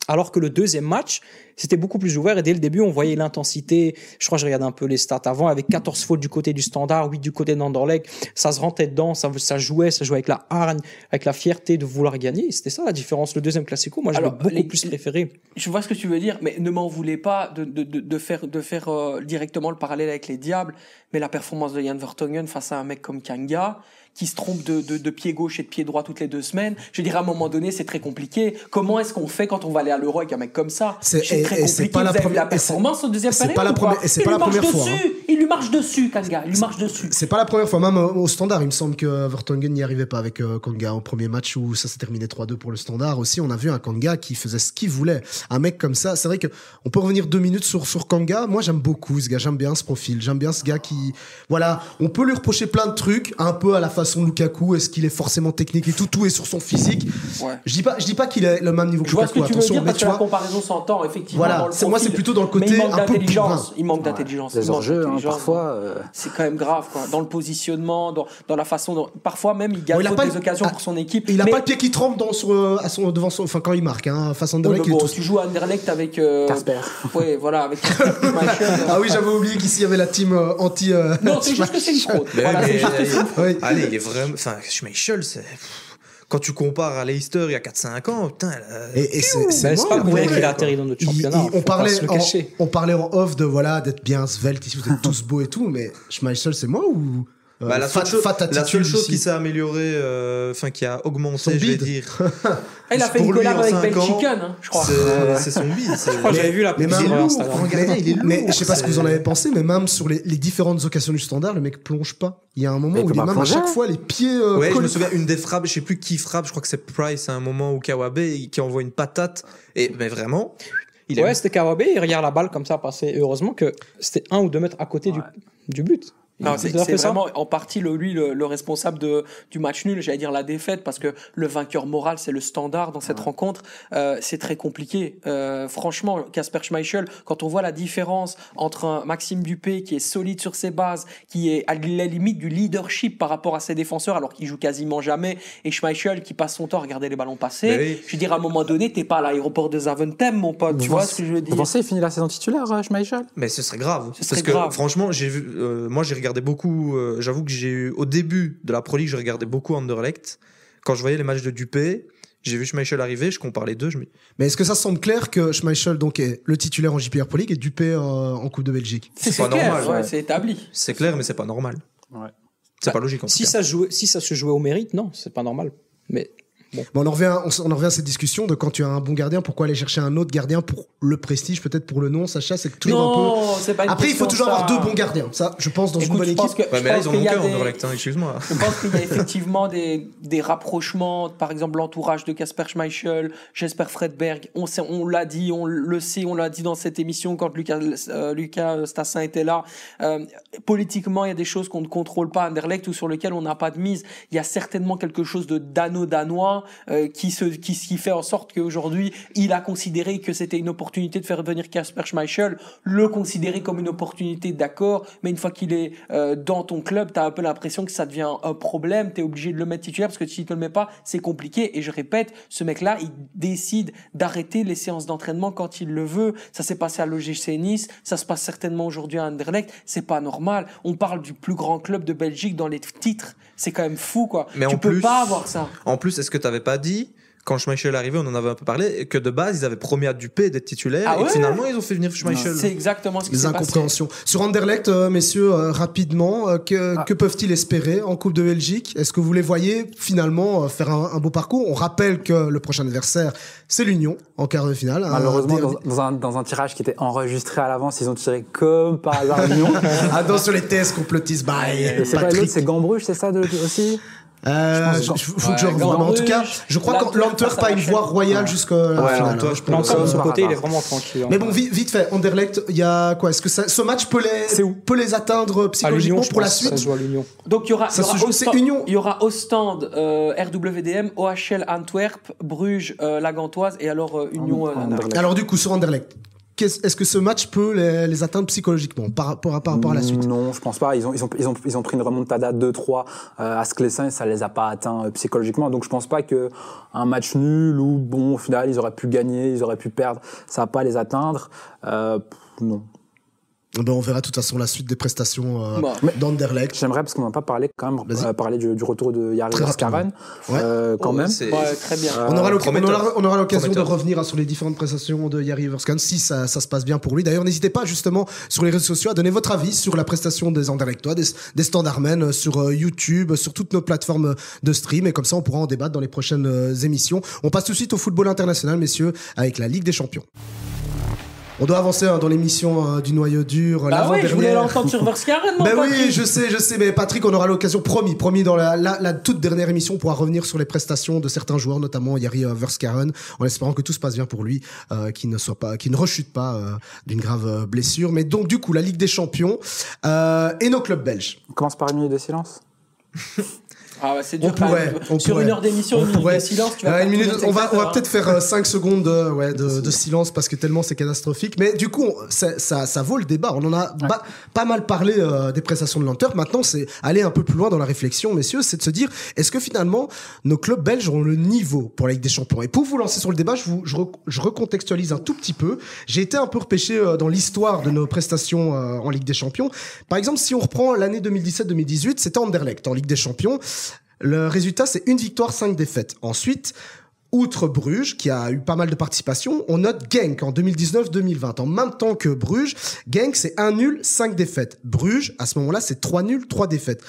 Alors que le deuxième match, c'était beaucoup plus ouvert et dès le début, on voyait l'intensité. Je crois que je regardais un peu les stats avant, avec 14 fautes du côté du standard, 8 du côté d'Anderlecht. Ça se rentrait dedans, ça, ça jouait, ça jouait avec la hargne, avec la fierté de vouloir gagner. C'était ça la différence. Le deuxième classico, moi, Alors, beaucoup les- plus préféré. Je vois ce que tu veux dire, mais ne m'en voulez pas de, de, de, de faire, de faire euh, directement le parallèle avec les Diables, mais la performance de Jan Vertonghen face à un mec comme Kanga, qui se trompe de, de, de pied gauche et de pied droit toutes les deux semaines, je dirais à un moment donné, c'est très compliqué. Comment est-ce qu'on fait quand on va aller à l'Euro avec un mec comme ça? C'est- très et c'est compliqué. pas la avez première- la performance au deuxième c'est pas la première- et c'est pas la première fois, dessus, Il lui marche dessus, Kanga. Il lui marche dessus. C'est pas la première fois, même au standard, il me semble que Vertonghen n'y arrivait pas avec euh, Kanga au premier match où ça s'est terminé 3-2 pour le standard. Aussi, on a vu un Kanga qui faisait ce qu'il voulait. Un mec comme ça, c'est vrai que on peut revenir deux minutes sur, sur Kanga. Moi, j'aime beaucoup ce gars, j'aime bien ce profil, j'aime bien ce gars qui, voilà, on peut lui reprocher plein de trucs, un peu à la façon Lukaku, est-ce qu'il est forcément technique et tout, tout est sur son physique. Ouais. Je dis pas, je dis pas qu'il est le même niveau que Je vois ce Lukaku, que tu veux attention, dire mais parce tu que la vois, comparaison s'entend effectivement. Voilà, dans le c'est- moi, c'est plutôt dans le côté il manque un peu d'intelligence. bourrin. Il manque d'intelligence. Les enjeux, hein, parfois. euh, C'est quand même grave, quoi. Dans le positionnement, dans, dans la façon dont. Parfois même, il gagne des occasions pour son équipe. il a pas le pied qui tremble dans son, euh, à son, devant son, enfin, quand il marque, hein, face à Oui, Anderlecht, bon, tu joues à Anderlecht avec. euh, Casper. Ouais, voilà, avec. Ah oui, j'avais oublié qu'ici il y avait la team euh, anti. euh, Non, c'est juste que c'est une fraude. Voilà, que. Allez, il est vraiment. Enfin, Schmeichel, c'est. Quand tu compares à Leicester il y a 4-5 ans, putain. Et, et c'est pas pour rien qu'il a atterri dans notre Il- championnat. il- on, faut pas parlait en, on parlait en off de voilà d'être bien svelte ici, vous êtes tous beaux et tout, mais Schmeichel c'est moi ou Bah, la, fat- seule chose, fat la attitude seule chose ici qui s'est améliorée, euh, enfin qui a Son augmenté, je vais dire, Ah, il a fait une collab avec Ben Chicken, hein, je crois. c'est c'est son bide. c'est- Je crois que j'avais vu la Mais même lourd, regardez, il est lourd. mais je sais pas ce que vous en avez pensé, mais même sur les, les différentes occasions du standard, le mec plonge pas. Il y a un moment Mais où il est même à chaque fois les pieds. euh, Ouais, je me souviens une des frappes, je sais plus qui frappe, je crois que c'est Price à un moment ou Kawabe qui envoie une patate et mais vraiment il Ouais, c'était Kawabe, il regarde la balle comme ça passer. Heureusement que c'était un ou deux mètres à côté du, du but. Non, c'est vraiment en partie le, lui le, le responsable de, du match nul, j'allais dire la défaite, parce que le vainqueur moral c'est le standard dans cette rencontre. Euh, c'est très compliqué. Euh, franchement, Casper Schmeichel, quand on voit la différence entre un Maxime Dupé qui est solide sur ses bases, qui est à la limite du leadership par rapport à ses défenseurs, alors qu'il joue quasiment jamais, et Schmeichel qui passe son temps à regarder les ballons passer. Oui. Je veux dire, à un moment donné, t'es pas à l'aéroport de Zaventem, mon pote. Tu Vous vois ce que je veux Vous dire pensez qu'il finit la saison titulaire, euh, Schmeichel? Mais ce serait grave. Ce serait Parce que grave. franchement, j'ai vu, euh, moi j'ai regardé beaucoup. euh, J'avoue que j'ai eu au début de la Pro League, je regardais beaucoup Anderlecht. Quand je voyais les matchs de Dupé, j'ai vu Schmeichel arriver, je compare les deux, je me dis, Mais est-ce que ça semble clair que Schmeichel donc est le titulaire en JPR Pro League et Dupé euh, en Coupe de Belgique? C'est pas clair, normal. ouais, c'est établi. C'est clair, mais c'est pas normal. Ouais. C'est pas logique en tout Si cas. ça, jouait, si ça se jouait au mérite, non, c'est pas normal. Mais Bon, on en revient, on, s- on en revient à cette discussion de quand tu as un bon gardien, pourquoi aller chercher un autre gardien pour le prestige, peut-être pour le nom, Sacha, c'est toujours un peu. Non, c'est pas une Après, il faut toujours ça. avoir deux bons gardiens. Ça, je pense, dans une bonne équipe. que, Ouais, je mais là, ils en ont qu'un des- Anderlecht, excuse-moi. Je pense qu'il y a effectivement des, des rapprochements, par exemple l'entourage de Casper Schmeichel, Jesper Fredberg. On, sait- on l'a dit, on le sait, on l'a dit dans cette émission quand Lucas, euh, Lucas Stassin était là. Euh, politiquement, il y a des choses qu'on ne contrôle pas à Anderlecht ou sur lesquelles on n'a pas de mise. Il y a certainement quelque chose de dano-danois euh, qui, se, qui, qui fait en sorte qu'aujourd'hui, il a considéré que c'était une opportunité de faire venir Casper Schmeichel, le considérer comme une opportunité, d'accord, mais une fois qu'il est euh, dans ton club, tu as un peu l'impression que ça devient un problème, tu es obligé de le mettre titulaire parce que si tu ne le mets pas, c'est compliqué. Et je répète, ce mec-là, il décide d'arrêter les séances d'entraînement quand il le veut. Ça s'est passé à l'OGC Nice, ça se passe certainement aujourd'hui à Anderlecht, c'est pas normal. On parle du plus grand club de Belgique dans les titres, c'est quand même fou quoi. Mais tu en peux plus- pas avoir ça. En plus, est-ce que tu n'avais pas dit, quand Schmeichel est arrivé, on en avait un peu parlé, que de base, ils avaient promis à Dupé d'être titulaire Ah et finalement, ils ont fait venir Schmeichel. C'est exactement ce qui Des s'est passé. incompréhensions. Sur Anderlecht, euh, messieurs, euh, rapidement, euh, que, Ah. que peuvent-ils espérer en Coupe de Belgique? Est-ce que vous les voyez finalement faire un, un beau parcours? On rappelle que le prochain adversaire, c'est l'Union en quart de finale. Un Malheureusement, dans, dans un, dans un tirage qui était enregistré à l'avance, ils ont tiré comme par hasard Lyon. Attention les tests complotistes. Bye. C'est pas l'autre, c'est Gambruge, c'est ça de, aussi? Euh, Je je- pense je- faut que je Ouais, revoie. Mais en tout cas, je crois que l'Antwerp a une voie royale jusqu'à la Ouais, finale. son côté, il est vraiment tranquille. hein. Mais bon, vite, vite fait, Anderlecht, il y a quoi Est-ce que ça- ce match peut les, peut les atteindre psychologiquement pour la suite? Ça se joue à l'Union. Donc il y aura, Ça il y aura se joue, Ostend- c'est Union. Il y aura Ostende, euh, RWDM, OHL Antwerp, Bruges, euh, la Gantoise et alors euh, Union. euh. Anderlecht. Alors du coup, sur Anderlecht, est-ce que ce match peut les, atteindre psychologiquement par rapport à, la suite? Non, je pense pas. Ils ont, pris une remontada 2-3 euh, à Sclessin et ça les a pas atteints euh, psychologiquement. Donc je pense pas que un match nul ou bon, au final, ils auraient pu gagner, ils auraient pu perdre, ça va pas les atteindre. Euh, non. Ben, On verra de toute façon la suite des prestations euh, Bon. d'Anderlecht. J'aimerais, parce qu'on n'a pas parlé quand même, euh, parler du, du retour de Yari Très Karen, Ouais. euh, quand Oh, même. c'est- Ouais, très bien. Euh, On aura l'oc- on prometteur. aura- on aura l'occasion de revenir hein, sur les différentes prestations de Yari Verskan si ça, ça se passe bien pour lui. D'ailleurs, n'hésitez pas justement sur les réseaux sociaux à donner votre avis sur la prestation des Anderlechtois, des, des Standardmen euh, sur euh, YouTube, sur toutes nos plateformes de stream et comme ça on pourra en débattre dans les prochaines euh, émissions. On passe tout de suite au football international, messieurs, avec la Ligue des Champions. On doit avancer hein, dans l'émission euh, du noyau dur. Bah oui, je voulais l'entendre sur moi, Ben oui, Patrick. je sais, je sais, mais Patrick, on aura l'occasion, promis, promis, dans la, la, la toute dernière émission, on pourra revenir sur les prestations de certains joueurs, notamment Yari euh, Verskaren, en espérant que tout se passe bien pour lui, euh, qu'il ne soit pas, qu'il ne rechute pas euh, d'une grave blessure. Mais donc, du coup, la Ligue des Champions euh, et nos clubs belges. On commence par une minute de silence. Ah ouais, c'est On dur. quand pourrait, on sur pourrait. une heure d'émission, On une minute de silence, tu vas Euh, pas une minute, tous les on va, on va spectateurs, peut-être faire 5 secondes de, ouais, de, de silence parce que tellement c'est catastrophique. Mais du coup, on- ça, ça, ça vaut le débat. On en a pas, pas mal parlé euh, des prestations de Lanter. Maintenant, c'est aller un peu plus loin dans la réflexion, messieurs, c'est de se dire est-ce que finalement nos clubs belges ont le niveau pour la Ligue des Champions? Et pour vous lancer sur le débat, je, vous, je, re- je recontextualise un tout petit peu. J'ai été un peu repêché euh, dans l'histoire de nos prestations euh, en Ligue des Champions. Par exemple, si on reprend l'année 2017-2018, c'était Anderlecht en Ligue des Champions. Le résultat, c'est une victoire, cinq défaites. Ensuite, outre Bruges, qui a eu pas mal de participation, on note Genk en 2019-2020. En même temps que Bruges, Genk, c'est un nul, cinq défaites. Bruges, à ce moment-là, c'est trois nuls, trois défaites.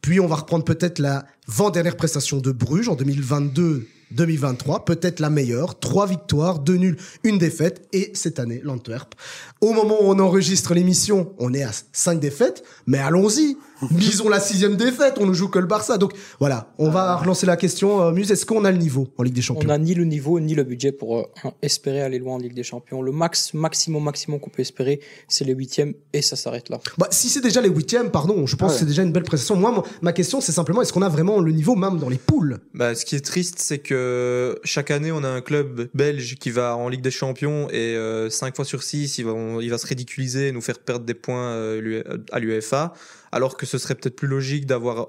Puis on va reprendre peut-être la vent-dernière prestation de Bruges en 2022-2023, peut-être la meilleure. Trois victoires, deux nuls, une défaite. Et cette année, l'Antwerp. Au moment où on enregistre l'émission, on est à cinq défaites, mais allons-y. Visons la sixième défaite, on ne joue que le Barça. Donc voilà, on va relancer la question. Euh, Muse, est-ce qu'on a le niveau en Ligue des On Champions n'a ni le niveau ni le budget pour euh, espérer aller loin en Ligue des Champions. Le max, maximum, maximum qu'on peut espérer, c'est les huitièmes et ça s'arrête là. Bah, si c'est déjà les huitièmes, pardon, je pense Ah ouais. que c'est déjà une belle prestation. Moi, moi, ma question, c'est simplement, est-ce qu'on a vraiment le niveau même dans les poules? Bah, ce qui est triste, c'est que chaque année, on a un club belge qui va en Ligue des Champions et euh, 5 fois sur 6, il va, on- il va se ridiculiser et nous faire perdre des points euh, à l'UEFA, alors que ce serait peut-être plus logique d'avoir,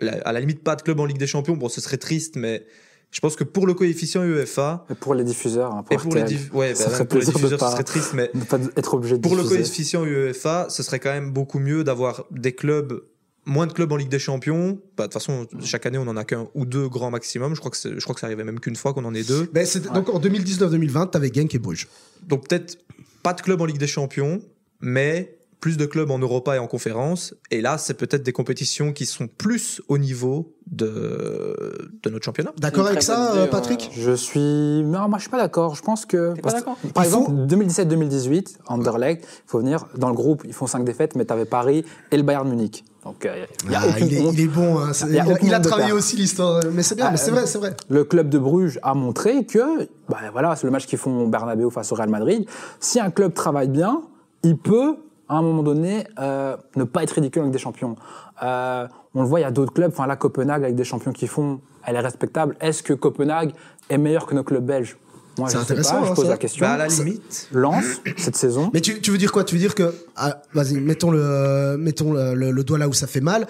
à la limite, pas de club en Ligue des Champions. Bon, ce serait triste, mais je pense que pour le coefficient UEFA Et pour les diffuseurs, hein, et pour pour les, RTL, diff- ouais, ça bah, serait pour les plaisir de diffuseurs, pas- ce serait triste, mais ne pas être obligé de pour le coefficient UEFA, ce serait quand même beaucoup mieux d'avoir des clubs, moins de clubs en Ligue des Champions. Bah, de toute façon, chaque année, on en a qu'un ou deux grands maximum. Je crois que je crois que ça arrivait même qu'une fois qu'on en ait deux. ben, c'est- Donc en 2019-2020, t'avais Genk et Bruges. Donc peut-être pas de clubs en Ligue des Champions, mais plus de clubs en Europa et en conférence. Et là, c'est peut-être des compétitions qui sont plus au niveau de, de notre championnat. D'accord avec ça, idée, Patrick Je suis. Non, moi je suis pas d'accord. Je pense que. Pas d'accord Par faut- exemple, 2017-2018, Anderlecht, il faut venir dans le groupe, ils font 5 défaites, mais tu avais Paris et le Bayern Munich. Donc euh, il y a Ah, il, est, honte. il est bon, hein, Il y a il, a, aucune il a honte de travaillé aussi l'histoire, mais c'est bien, Ah, mais c'est vrai, c'est vrai. Le club de Bruges a montré que, bah voilà, c'est le match qu'ils font au Bernabeu face au Real Madrid. Si un club travaille bien, il peut, à un moment donné, euh, ne pas être ridicule avec des champions. Euh, on le voit, il y a d'autres clubs, enfin la Copenhague avec des champions qui font, elle est respectable. Est-ce que Copenhague est meilleur que nos clubs belges? Moi, C'est je sais intéressant, pas, hein, je pose ça. la question. Bah, à la limite. Lens, cette saison. Mais tu, tu veux dire quoi? Tu veux dire que, ah, vas-y, mettons le, mettons le, le- le doigt là où ça fait mal.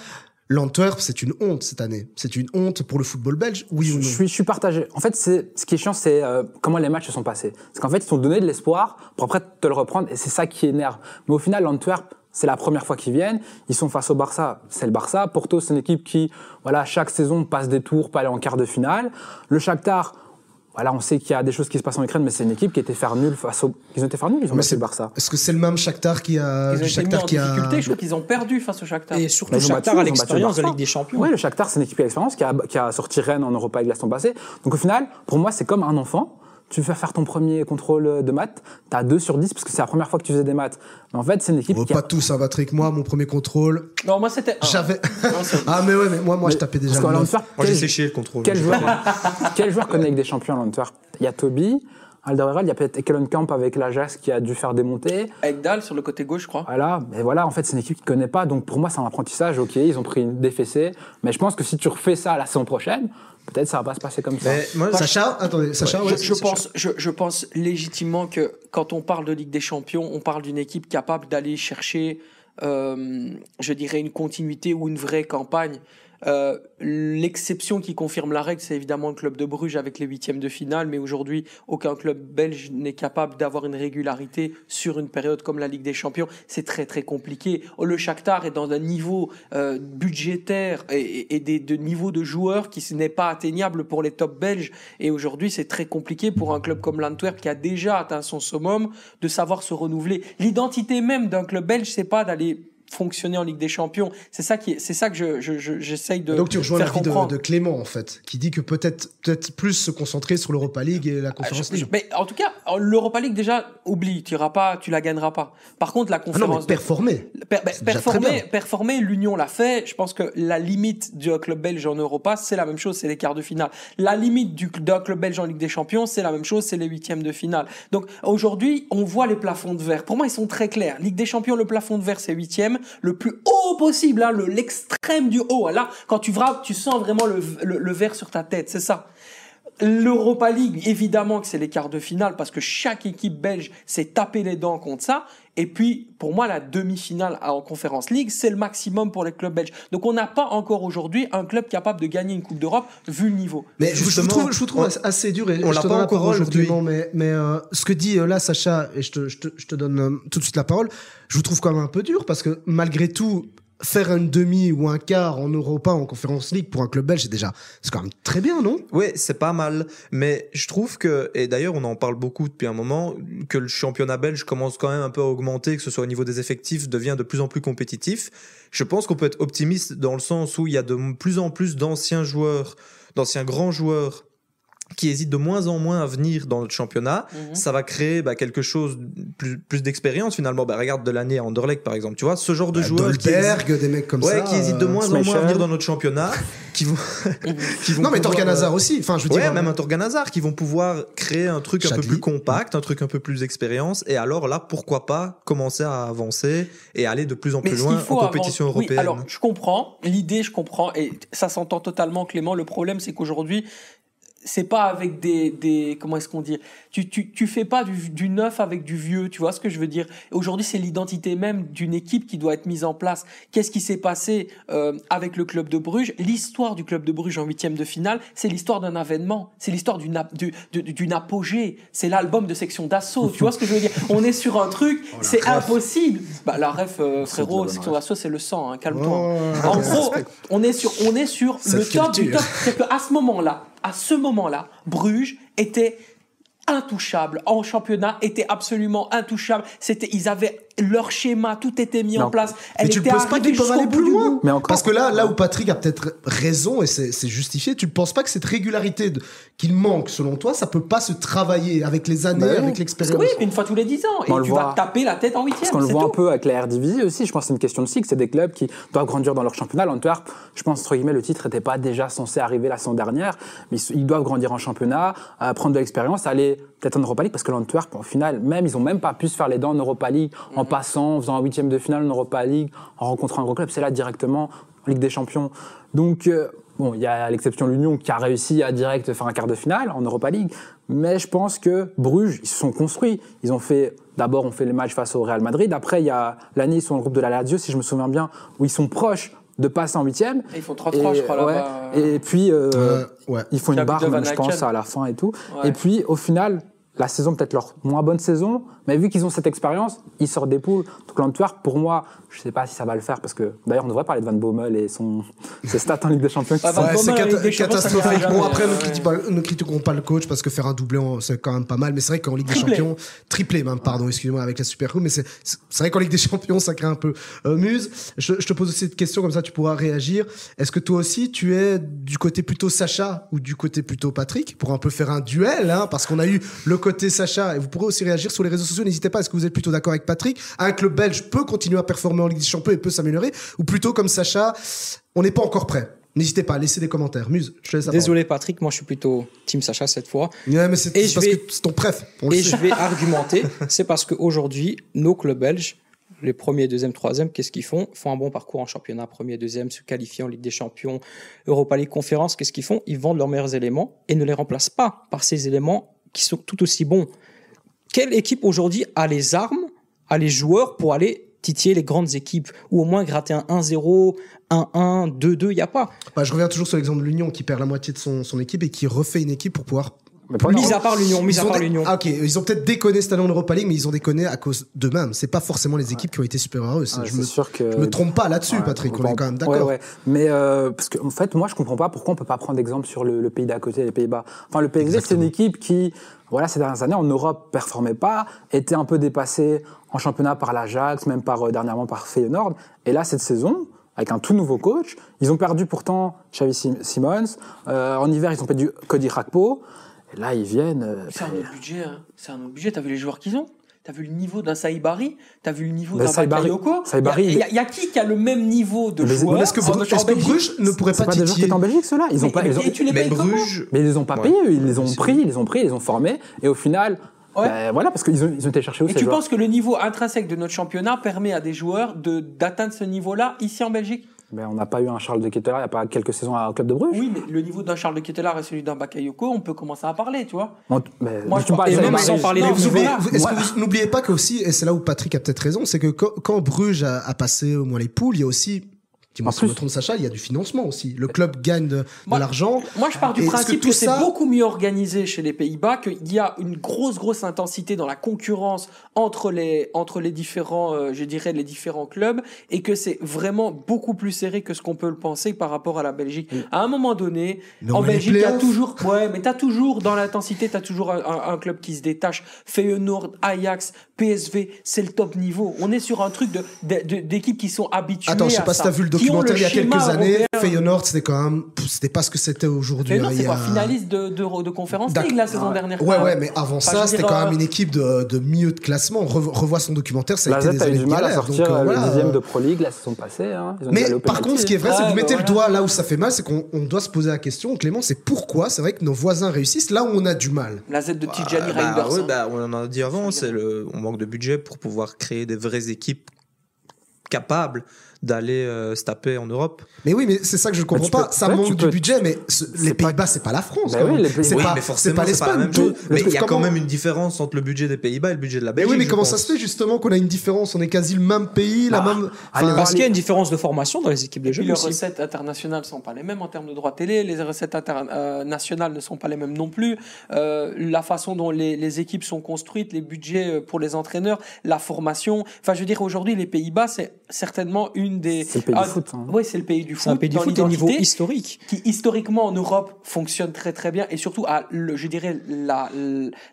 L'Antwerp, c'est une honte cette année. C'est une honte pour le football belge, oui ou Je non suis, je suis partagé. En fait, c'est ce qui est chiant, c'est euh, comment les matchs se sont passés. Parce qu'en fait, ils t'ont donné de l'espoir pour après te le reprendre, et c'est ça qui énerve. Mais au final, l'Antwerp, c'est la première fois qu'ils viennent. Ils sont face au Barça, c'est le Barça. Porto, c'est une équipe qui, voilà, chaque saison passe des tours, pas aller en quart de finale. Le Shakhtar, voilà, on sait qu'il y a des choses qui se passent en Ukraine, mais c'est une équipe qui était faire nul face au. Ils ont été faire nul, ils ont Mais battu c'est- le Barça. Est-ce que c'est le même Shakhtar qui a, Ils ont été mis Shakhtar en qui a, difficulté, je crois qu'ils ont perdu face au Shakhtar. Et surtout, Shakhtar battu l'expérience de le Ligue des Champions. Oui, le Shakhtar, c'est une équipe qui a l'expérience, qui a, qui a sorti Rennes en Europa League la saison passée. Donc au final, pour moi, c'est comme un enfant. Tu fais faire ton premier contrôle de maths, tu as 2 sur 10 parce que c'est la première fois que tu faisais des maths. Mais en fait, c'est une équipe Oh, qui pas a... tous, hein, Patrick. Moi, mon premier contrôle, Non, moi c'était un. j'avais. Ah, mais ouais, mais moi, moi, je tapais déjà parce le Moi, j'ai quel, séché le contrôle. quel joueur, quel joueur connaît avec des champions à l'Antwerp Il y a Toby, Alderweireld, il y a peut-être Ekelenkamp avec l'Ajax qui a dû faire démonter. Ekdal sur le côté gauche, je crois. Voilà, mais voilà, en fait, c'est une équipe qui ne connaît pas. Donc pour moi, c'est un apprentissage. Ok, ils ont pris une défessée. Mais je pense que si tu refais ça la saison prochaine, peut-être ça va pas se passer comme ça. Mais moi, Sacha, attendez, Sacha, ouais, je, je Sacha. pense, je, je pense légitimement que quand on parle de Ligue des Champions, on parle d'une équipe capable d'aller chercher, euh, je dirais, une continuité ou une vraie campagne. Euh, L'exception qui confirme la règle, c'est évidemment le club de Bruges avec les huitièmes de finale, mais aujourd'hui, aucun club belge n'est capable d'avoir une régularité sur une période comme la Ligue des Champions. C'est très très compliqué. Le Shakhtar est dans un niveau euh, budgétaire et, des de niveau de joueurs qui n'est pas atteignable pour les top belges. Et aujourd'hui, c'est très compliqué pour un club comme l'Antwerp qui a déjà atteint son summum de savoir se renouveler. L'identité même d'un club belge, c'est pas d'aller fonctionner en Ligue des Champions. C'est ça qui, est- c'est ça que je, je, je- j'essaye de Donc tu rejoins l'avis de, de Clément en fait, qui dit que peut-être peut-être plus se concentrer sur l'Europa League et la Ah, Conférence League. mais en tout cas, l'Europa League déjà oublie, tu iras pas, tu la gagneras pas. Par contre, la Ah non, conférence mais performer. Per- ben, performer, performer, l'Union l'a fait. Je pense que la limite du club belge en Europa, c'est la même chose, c'est les quarts de finale. La limite du, d'un club belge en Ligue des Champions, c'est la même chose, c'est les huitièmes de finale. Donc aujourd'hui, on voit les plafonds de verre. Pour moi, ils sont très clairs. Ligue des Champions, le plafond de verre, c'est huitième, le plus haut possible, hein, le, l'extrême du haut. Là, quand tu frappes, tu sens vraiment le, le, le verre sur ta tête, c'est ça. L'Europa League, évidemment que c'est les quarts de finale parce que chaque équipe belge s'est tapé les dents contre ça. Et puis, pour moi, la demi-finale en Conférence League, c'est le maximum pour les clubs belges. Donc, on n'a pas encore aujourd'hui un club capable de gagner une Coupe d'Europe vu le niveau. Mais je vous trouve, je vous trouve on- assez dur et on je l'a te pas donne la encore parole, aujourd'hui. Mais, mais euh, ce que dit euh, là Sacha, et je te, je te, je te donne euh, tout de suite la parole, je vous trouve quand même un peu dur parce que malgré tout, faire une demi ou un quart en Europa, en Conférence League pour un club belge, c'est déjà, c'est quand même très bien, non? Oui, c'est pas mal. Mais je trouve que, et d'ailleurs on en parle beaucoup depuis un moment, que le championnat belge commence quand même un peu à augmenter, que ce soit au niveau des effectifs, devient de plus en plus compétitif. Je pense qu'on peut être optimiste dans le sens où il y a de plus en plus d'anciens joueurs, d'anciens grands joueurs qui hésitent de moins en moins à venir dans notre championnat. Mhm. Ça va créer bah, quelque chose, plus, plus d'expérience finalement. Bah, regarde de l'année à Anderlecht par exemple, tu vois, ce genre de joueurs qui hésitent- Dolberg, des mecs comme ouais, ça. qui hésitent de euh, moins en moins à venir dans notre championnat, qui vont, qui vont Non, mais pouvoir, Torgan euh, aussi. Enfin, je veux Ouais, dire. même un Torgan Hazard qui vont pouvoir créer un truc un peu plus compact, un truc un peu plus expérience. Et alors là, pourquoi pas commencer à avancer et aller de plus en plus loin en compétition oui, européenne. alors, je comprends. L'idée, je comprends. Et ça s'entend totalement, Clément. Le problème, c'est qu'aujourd'hui, c'est pas avec des, des comment est-ce qu'on dit? Tu, tu, tu fais pas du, du neuf avec du vieux tu vois ce que je veux dire? Aujourd'hui c'est l'identité même d'une équipe qui doit être mise en place. Qu'est-ce qui s'est passé euh, avec le club de Bruges? L'histoire du club de Bruges en huitième de finale c'est l'histoire d'un avènement. C'est l'histoire d'une d'une apogée. C'est l'album de section d'assaut tu vois ce que je veux dire? On est sur un truc c'est impossible. Bah la ref euh, frérot section d'assaut c'est le sang hein, calme-toi. Oh, en gros, on est sur, on est sur le top du top. C'est qu'à ce moment-là, à ce moment-là, Bruges était intouchable en championnat, était absolument intouchable. C'était, ils avaient leur schéma, tout était mis en place. Mais Elle tu ne penses pas qu'ils peuvent aller plus loin. Mais encore- Parce que là, là où Patrick a peut-être raison et c'est justifié, tu ne penses pas que cette régularité qu'il manque, selon toi, ça peut pas se travailler avec les années, Bah oui. avec l'expérience? Oui, une fois tous les 10 ans. Et tu vas taper la tête en huitième. Parce qu'on le voit un peu avec la RDV aussi, je pense que c'est une question de cycle, c'est des clubs qui doivent grandir dans leur championnat. L'Antwerp, je pense, entre guillemets, le titre n'était pas déjà censé arriver la saison dernière, mais ils, ils doivent grandir en championnat, euh, prendre de l'expérience, aller peut-être en Europa League, parce que l'Antwerp, au final, même, ils ont même pas pu se faire les dents en Europa League, Mhm. en passant, en faisant un huitième de finale en Europa League, en rencontrant un gros club, c'est là directement en Ligue des Champions. Donc, euh, bon, il y a l'exception de l'Union qui a réussi à direct faire un quart de finale en Europa League, mais je pense que Bruges, ils se sont construits. Ils ont fait, d'abord, on fait le match face au Real Madrid. Après, il y a l'année, ils sont dans le groupe de la Lazio, si je me souviens bien, où ils sont proches de passer en huitième. Et ils font 3-3, je crois, ouais. Et puis, euh, Euh, ouais. ils font une barre, même, je pense, à la fin et tout. Ouais. Et puis, au final, la saison, peut-être leur moins bonne saison, mais vu qu'ils ont cette expérience, ils sortent des poules. Donc l'Antwerp, pour moi, je sais pas si ça va le faire, parce que d'ailleurs, on devrait parler de Van Bommel et son, ses stats en Ligue des Champions. Ah, Ouais, c'est catastrophique. Bon, jamais, après, ne, ouais. critiquons pas, ne critiquons pas le coach parce que faire un doublé, en- c'est quand même pas mal. Mais c'est vrai qu'en Ligue des. Champions, triplé même, pardon, excusez-moi, avec la Super Coupe. Mais c'est vrai qu'en Ligue des Champions, ça crée un peu euh, muse. Je, je te pose aussi cette question, comme ça tu pourras réagir. Est-ce que toi aussi, tu es du côté plutôt Sacha ou du côté plutôt Patrick? Pour un peu faire un duel, hein, parce qu'on a eu le côté Sacha et vous pourrez aussi réagir sur les réseaux sociaux. N'hésitez pas. Est-ce que vous êtes plutôt d'accord avec Patrick? Un club belge peut continuer à performer en Ligue des Champions et peut s'améliorer, ou plutôt comme Sacha, on n'est pas encore prêt. N'hésitez pas à laisser des commentaires. Muse, je te laisse la parole. Désolé Patrick, moi je suis plutôt Team Sacha cette fois. Ouais, mais c'est parce vais- que c'est ton préf. Et je vais argumenter, c'est parce qu'aujourd'hui, nos clubs belges, les premiers, deuxième, troisième, qu'est-ce qu'ils font? Font un bon parcours en championnat, premier, deuxième, se qualifient en Ligue des Champions, Europa League Conférence, qu'est-ce qu'ils font? Ils vendent leurs meilleurs éléments et ne les remplacent pas par ces éléments qui sont tout aussi bons. Quelle équipe aujourd'hui a les armes, a les joueurs pour aller titiller les grandes équipes ou au moins gratter un 1-0, 1-1, 2-2, il n'y a pas. Bah, je reviens toujours sur l'exemple de l'Union qui perd la moitié de son, son équipe et qui refait une équipe pour pouvoir. Mis à part l'Union, mis Ils à ont part l'Union. Ah, ok, ils ont peut-être déconné cette année en Europa League, mais ils ont déconné à cause d'eux-mêmes. C'est pas forcément les équipes qui ont été supérieures à eux. C'est- Ouais, je, me, sûr que. je me trompe pas là-dessus, Ouais, Patrick. On est quand même d'accord. ouais. Mais euh, parce que en fait, moi, je comprends pas pourquoi on peut pas prendre d'exemple sur le, le pays d'à côté, les Pays-Bas. Enfin, le PSG, c'est une équipe qui, voilà, ces dernières années en Europe performait pas, était un peu dépassée en championnat par l'Ajax, même par euh, dernièrement par Feyenoord. Et là, cette saison. Avec un tout nouveau coach, ils ont perdu pourtant Xavi Sim- Simons. Euh, en hiver, ils ont perdu Cody Rakpo. Et là, ils viennent. euh, C'est un autre budget. Hein. C'est un autre budget. T'as vu les joueurs qu'ils ont? T'as vu le niveau d'un Saïbari T'as vu le niveau Mais d'un Saïbari- Bakayoko Saïbari, Il y, y a- il y a qui qui a le même niveau de Mais- joueur? Est-ce que, Bruges ne pourrait c'est pas pas des joueurs qui titiller étaient en Belgique, ceux-là. Ils ont pas. ils ont- tu les Mais Bruges, Mais ils les ont pas Ouais. payés, eux. ils les ont C'est- pris, ils les ont pris, ils les ont formés, et au final, Ouais. ben, voilà, parce qu'ils ont, ils ont été chercher où Et tu joueurs? penses que le niveau intrinsèque de notre championnat permet à des joueurs de d'atteindre ce niveau-là ici en Belgique? Ben, On n'a pas eu un Charles de Ketelaar il n'y a pas quelques saisons au club de Bruges. Oui, mais le niveau d'un Charles de Ketelaar et celui d'un Bakayoko, on peut commencer à parler, tu vois. On- mais- Moi, je tu me parles pense- de et même Saïbari. sans parler Non, Vous oubliez- Est-ce que vous n'oubliez pas qu'aussi, et c'est là où Patrick a peut-être raison, c'est que quand, quand Bruges a, a passé au moins les poules, il y a aussi, dis-moi si je me trompe Sacha, il y a du financement aussi. Le club gagne de, l'argent. Moi, je pars du Et est-ce que principe que, c'est ça- beaucoup mieux organisé chez les Pays-Bas, qu'il y a une grosse, grosse intensité dans la concurrence entre les, entre les différents, euh, je dirais, les différents clubs, et que c'est vraiment beaucoup plus serré que ce qu'on peut le penser par rapport à la Belgique. À un moment donné, en Belgique, il y a playoffs. toujours, ouais, mais t'as toujours, dans l'intensité, t'as toujours un, un- un club qui se détache. Feyenoord, Ajax, PSV, c'est le top niveau. On est sur un truc de, d'équipes qui sont habituées Attends, je sais à pas si ça, t'as vu le documentaire il y a quelques années. Feyenoord, c'était quand même, c'était pas ce que c'était aujourd'hui. Feyenoord, hein, c'est pas finaliste de, de, de conférence. League la saison dernière. Ouais, ouais, mais avant ça, c'était dire, quand euh, même une équipe de, de milieu de classement. On revo- revoit son documentaire, ça a La été Z des a eu années du de mal à sortir donc, euh, euh, voilà. le dixième de Pro League la saison passée. Hein. Mais par contre, ce qui est vrai, c'est que vous bah mettez le doigt là où ça fait mal, c'est qu'on on doit se poser la question, Clément, c'est pourquoi c'est vrai que nos voisins réussissent là où on a du mal. La Z de Tijani bah, bah, on en a dit avant, c'est le, on manque de budget pour pouvoir créer des vraies équipes capables d'aller euh, se taper en Europe. Mais oui, mais c'est ça que je comprends tu peux- pas. Ça ouais, manque du peux- budget, mais ce- les Pays-Bas, c'est pas la France. Bah oui, c'est oui, pas, mais pas l'Espagne. Mais il y a comment- quand même une différence entre le budget des Pays-Bas et le budget de la Mais Belgique. oui, mais comment pense. ça se fait justement qu'on a une différence? On est quasi le même pays, la Bah, même. allez, Parce qu'il y a une différence de formation dans les équipes de Et puis jeunes les aussi. recettes internationales sont pas les mêmes en termes de droits télé, les recettes internationales ne sont pas les mêmes non plus. Euh, la façon dont les, les équipes sont construites, les budgets euh, pour les entraîneurs, la formation. Enfin, je veux dire, aujourd'hui, les Pays-Bas, c'est certainement une des. C'est le pays Ah, du foot. hein. Oui, c'est le pays du foot. C'est un pays du dans foot au niveau historique. qui historiquement en Europe fonctionne très très bien et surtout à le, je dirais la,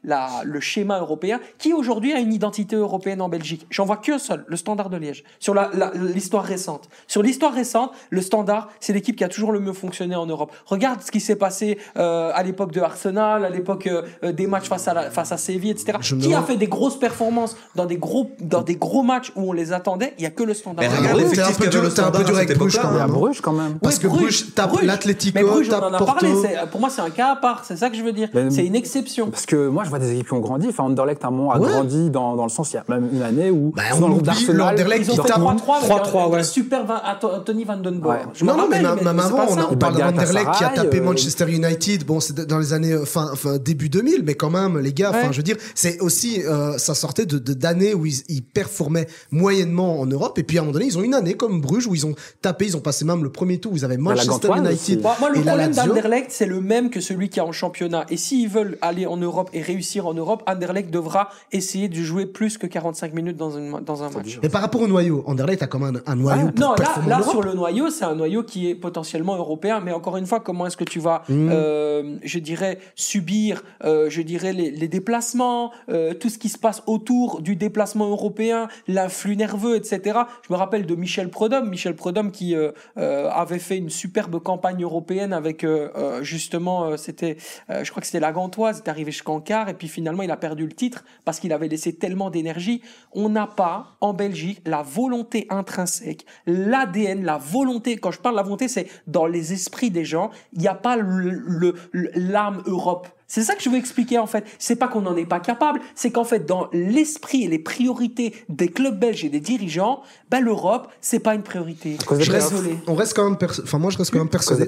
la, le schéma européen qui aujourd'hui a une identité européenne en Belgique. J'en vois qu'un seul, le Standard de Liège. Sur la- la- l'histoire récente, sur l'histoire récente, le Standard c'est l'équipe qui a toujours le mieux fonctionné en Europe. Regarde ce qui s'est passé euh, à l'époque de Arsenal, à l'époque euh, des matchs face à la, face à Séville, etc. Je Qui a fait des grosses performances dans des gros dans des gros matchs où on les attendait? Il y a que le Standard. Mais de regarde Liège. T'es un peu dur- un peu dur avec cette Bruges quand même. Bruges quand même. Parce que Bruges tape Bruges. l'Atlético, Mais Bruges, on tape en a Porto. Pour moi, c'est un cas à part. C'est ça que je veux dire. C'est une exception. Parce que moi, je vois des équipes qui ont grandi. Enfin, Anderlecht, à un moment, a grandi dans, dans le sens, il y a même une année où, Bah, on dans le groupe oublie d'Arsenal. l'Anderlecht Ils ont qui fait tape 3-3 avec 3-3, un- ouais. un super Anthony Van Den Boer. Ouais. Je me Non, non, mais, même mais c'est avant, on, a- on parle d'Anderlecht qui a tapé euh, Manchester United. Bon, c'est dans les années euh, fin, fin début 2000, mais quand même, les gars. Enfin, Ouais. je veux dire, c'est aussi euh, ça sortait de de- d'années où ils, ils performaient moyennement en Europe. Et puis à un moment donné, ils ont une année comme Bruges où ils ont tapé. Ils ont passé même le premier tour. où Ils avaient Manchester Gantoise United. Moi, moi, le et problème d'Anderlecht, c'est le même que celui qui est en championnat. Et s'ils veulent aller en Europe et réussir en Europe, Anderlecht devra essayer de jouer plus que 45 minutes dans, une, dans un match. Mais par rapport au noyau, Anderlecht a quand même un, un noyau Ouais. pour Non, là, là sur le noyau, c'est un noyau qui est potentiellement européen. Mais encore une fois, comment est-ce que tu vas, Mm. euh, je dirais, subir, euh, je dirais, les, les déplacements, euh, tout ce qui se passe autour du déplacement européen, l'influx nerveux, etc. Je me rappelle de Michel Michel Prodhomme. Michel Prodhomme qui euh, euh, avait fait une superbe campagne européenne avec euh, justement, c'était, je crois que c'était la Gantoise, est arrivé jusqu'en quart et puis finalement il a perdu le titre parce qu'il avait laissé tellement d'énergie. On n'a pas en Belgique la volonté intrinsèque, l'ADN, la volonté. Quand je parle de la volonté, c'est dans les esprits des gens. Il n'y a pas l'âme Europe. C'est ça que je veux expliquer en fait. C'est pas qu'on n'en est pas capable, c'est qu'en fait dans l'esprit et les priorités des clubs belges et des dirigeants, ben l'Europe c'est pas une priorité. Je désolé. On reste quand même, perso- enfin moi je reste quand même persuadé.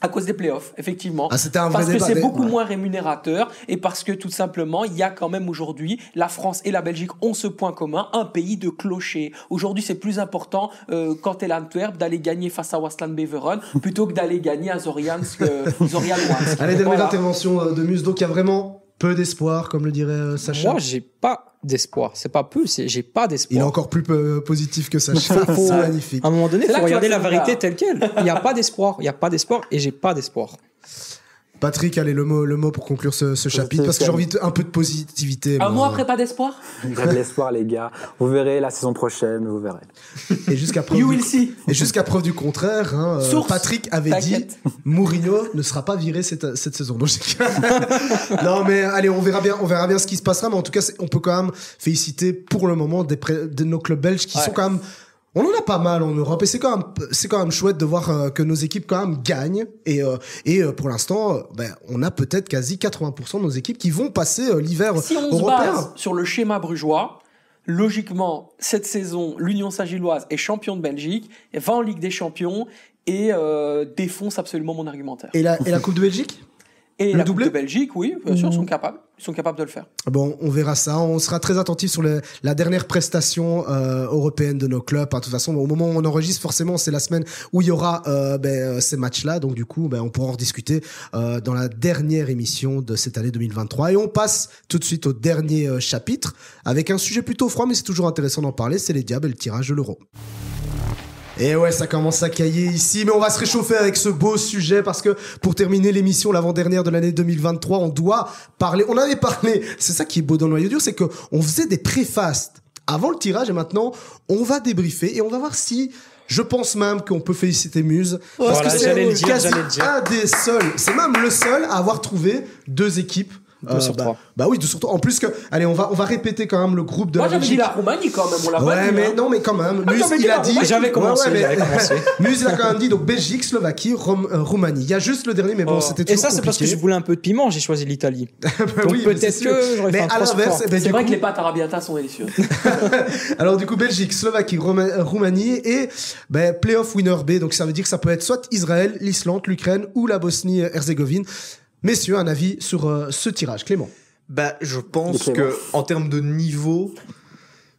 À cause des playoffs, effectivement. Ah, c'était un vrai parce que c'est beaucoup ouais. moins rémunérateur et parce que tout simplement, il y a quand même aujourd'hui, la France et la Belgique ont ce point commun, un pays de clochers. Aujourd'hui, c'est plus important euh, quand t'es l'Antwerp d'aller gagner face à Wasland Beveren plutôt que d'aller gagner à Zoriansk, euh. Allez, dernière Voilà. intervention euh, de Muse. Donc il y a vraiment peu d'espoir, comme le dirait euh, Sacha. Moi, j'ai pas d'espoir. C'est pas peu, c'est j'ai pas Il est d'espoir. encore plus peu positif que Sacha. Faut- C'est magnifique. À un moment donné, il là faut regarder la vérité ça. telle quelle. Il n'y a pas d'espoir. Il n'y a pas d'espoir et j'ai pas d'espoir. Patrick, allez, le mot, le mot pour conclure ce, ce chapitre, parce que j'ai envie de, un peu de positivité. Un moi. mois après, pas d'espoir? Il y a de l'espoir, les gars. Vous verrez la saison prochaine, vous verrez. Et jusqu'à preuve, You du, will see. et jusqu'à preuve du contraire, hein, euh, Source. Patrick avait dit. Mourinho ne sera pas viré cette, cette saison. Non, mais allez, on verra bien, on verra bien ce qui se passera. Mais en tout cas, on peut quand même féliciter pour le moment des pré- de nos clubs belges qui Ouais. sont quand même. On en a pas mal en Europe et c'est quand même c'est quand même chouette de voir euh, que nos équipes quand même gagnent. Et euh, et euh, pour l'instant ben, on a peut-être quasi 80% de nos équipes qui vont passer l'hiver Si on se base sur le schéma brugeois, logiquement, cette saison, l'Union Saint-Gilloise est champion de Belgique, va en Ligue des Champions et euh, défonce absolument mon argumentaire. Et la et la Coupe de Belgique? Et le la doublé Coupe de Belgique, oui, bien sûr, sont capables. Ils sont capables de le faire. Bon, on verra ça. On sera très attentif sur le- la dernière prestation euh, européenne de nos clubs. hein. De toute façon, au moment où on enregistre, forcément, c'est la semaine où il y aura euh, ben, euh, ces matchs-là. Donc, du coup, ben, on pourra en rediscuter euh, dans la dernière émission de cette année 2023. Et on passe tout de suite au dernier euh, chapitre avec un sujet plutôt froid, mais c'est toujours intéressant d'en parler. C'est les diables et le tirage de l'euro. Et ouais, ça commence à cailler ici, mais on va se réchauffer avec ce beau sujet parce que pour terminer l'émission l'avant-dernière de l'année 2023, on doit parler. On avait parlé. C'est ça qui est beau dans le noyau dur, c'est que on faisait des préfastes avant le tirage et maintenant on va débriefer et on va voir si. Je pense même qu'on peut féliciter Muse parce Voilà, que c'est quasi un des seuls, c'est même le seul à avoir trouvé deux équipes. Deux sur bah, trois. bah oui, deux sur trois. En plus que, allez, on va on va répéter quand même le groupe de Moi, la j'avais dit Belgique. la Roumanie quand même, on l'a pas Ouais, dit. mais hein. non, mais quand même. Ah, Muse, dit il a dit. Roumanie. J'avais commencé, Ouais, ouais, j'avais commencé. Muse, il a quand même dit donc Belgique, Slovaquie, Rom- euh, Roumanie. Il y a juste le dernier, mais bon, Oh. c'était Et toujours ça, c'est parce que je compliqué. voulais un peu de piment, j'ai choisi l'Italie. Bah Donc oui, mais peut-être sûr. que j'aurais fait Mais un à 3 sur l'inverse, 3. eh ben, C'est du vrai coup- que les pâtes arabiata sont délicieuses. Alors du coup Belgique, Slovaquie, Roma- Roumanie et ben, playoff winner B. Donc ça veut dire que ça peut être soit Israël, l'Islande, l'Ukraine ou la Bosnie-Herzégovine. Messieurs, un avis sur euh, ce tirage, Clément. Bah, je pense Clément. que en termes de niveau,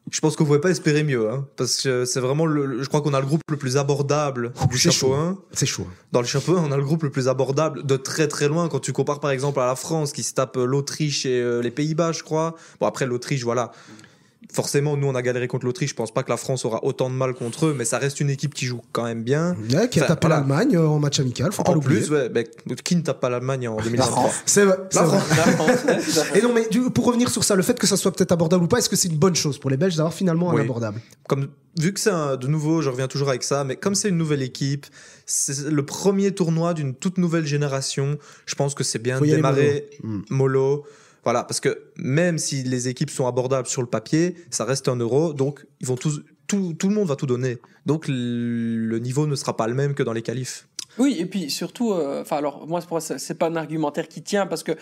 je pense qu'on pouvait pas espérer mieux, hein, parce que c'est vraiment le, le- je crois qu'on a le groupe le plus abordable du C'est chapeau chaud. 1. C'est chaud. Dans le chapeau 1, on a le groupe le plus abordable de très très loin quand tu compares par exemple à la France qui se tape euh, l'Autriche et euh, les Pays-Bas, je crois. Bon après l'Autriche, voilà. Forcément, nous on a galéré contre l'Autriche. Je pense pas que la France aura autant de mal contre eux, mais ça reste une équipe qui joue quand même bien. Ouais, qui a Enfin, tapé l'Allemagne euh, en match amical, faut pas En l'oublier. plus, ouais, qui ne tape pas l'Allemagne en 2023 France. C'est vrai. La. France. Et non, mais du- pour revenir sur ça, le fait que ça soit peut-être abordable ou pas, est-ce que c'est une bonne chose pour les Belges d'avoir finalement un Oui. abordable? Comme vu que c'est de nouveau, je reviens toujours avec ça, mais comme c'est une nouvelle équipe, c'est le premier tournoi d'une toute nouvelle génération. Je pense que c'est bien de démarrer mollo. Mm. mollo. Voilà, parce que même si les équipes sont abordables sur le papier, ça reste un euro, donc ils vont tous, tout, tout le monde va tout donner. Donc le niveau ne sera pas le même que dans les qualifs. Oui, et puis surtout, euh, enfin alors moi c'est pas un argumentaire qui tient parce que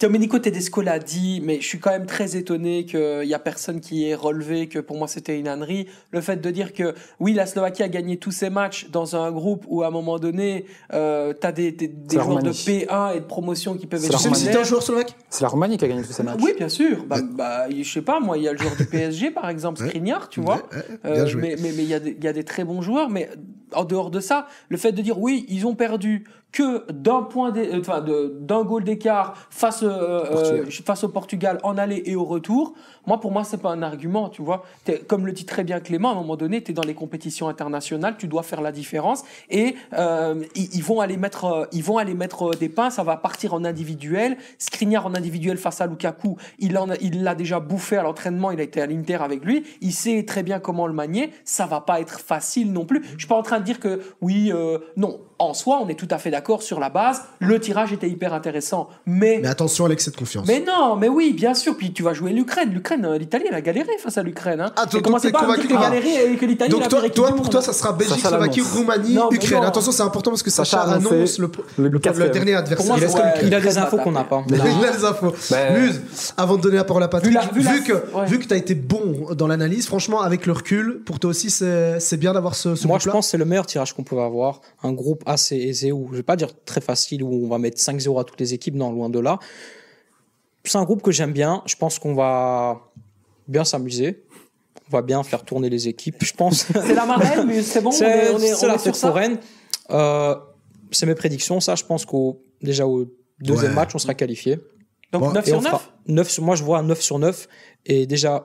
Domenico Tedesco l'a dit, mais je suis quand même très étonné qu'il y a personne qui ait relevé que pour moi c'était une ânerie. Le fait de dire que oui, la Slovaquie a gagné tous ses matchs dans un groupe où à un moment donné, euh, t'as des, des, des joueurs de Roumanie. P1 et de promotion qui peuvent C'est être Tu citer un joueur slovaque C'est la Roumanie qui a gagné tous ces matchs. Oui, bien sûr. Bah, bah, je sais pas, moi, il y a le joueur du PSG, par exemple. Skriniar, tu vois. Euh, mais mais mais il y, a des- il y a des très bons joueurs, mais en dehors de ça, le fait de dire oui, ils ont perdu, que d'un point, euh, enfin de- d'un goal d'écart face, euh, euh, face au Portugal en aller et au retour, moi pour moi c'est pas un argument, tu vois. T'es- comme le dit très bien Clément, à un moment donné, tu es dans les compétitions internationales, tu dois faire la différence et euh, ils, ils vont aller mettre, ils vont aller mettre des pains, ça va partir en individuel. Skriniar en individuel face à Lukaku, il en a- il l'a déjà bouffé à l'entraînement, il a été à l'Inter avec lui, il sait très bien comment le manier. Ça va pas être facile non plus. Je suis pas en train de dire que oui, euh, non. En soi, on est tout à fait d'accord sur la base. Le tirage était hyper intéressant, mais Mais attention à l'excès de confiance. mais non, mais oui, bien sûr. Puis tu vas jouer l'Ukraine. L'Ukraine, euh, l'Italie, elle a galéré face à l'Ukraine. Hein. Ah, donc commencez t'es convaincu- que, Ah. galéré et que l'Italie Donc toi, pour toi, ça sera Belgique, Ça, ça Slovaquie. Roumanie, Non, Ukraine. non. Attention, c'est important parce que Ça, Sacha annonce le, le le- le quatrième. dernier adversaire. Moi, il, reste ouais, comme- Il a des infos qu'on n'a pas. il a les infos. Muse, avant de donner la parole à Patrick, Vu que, vu que tu as été bon dans l'analyse, franchement, avec le recul, pour toi aussi, c'est c'est bien d'avoir ce, Moi, je pense que c'est le meilleur tirage qu'on pouvait avoir. Un groupe assez aisé, ou je vais pas dire très facile, où on va mettre 5-0 à toutes les équipes, non, loin de là. C'est un groupe que j'aime bien. Je pense qu'on va bien s'amuser. On va bien faire tourner les équipes. Je pense. C'est la marraine, mais c'est bon. on est, C'est on est, c'est on la est sur fête foraine. Euh, c'est mes prédictions. Ça, je pense qu'au déjà au deuxième Ouais. match, on sera qualifié. Donc Bon, 9 Et sur on 9 fera 9 sur, moi, je vois un 9 sur 9. Et déjà,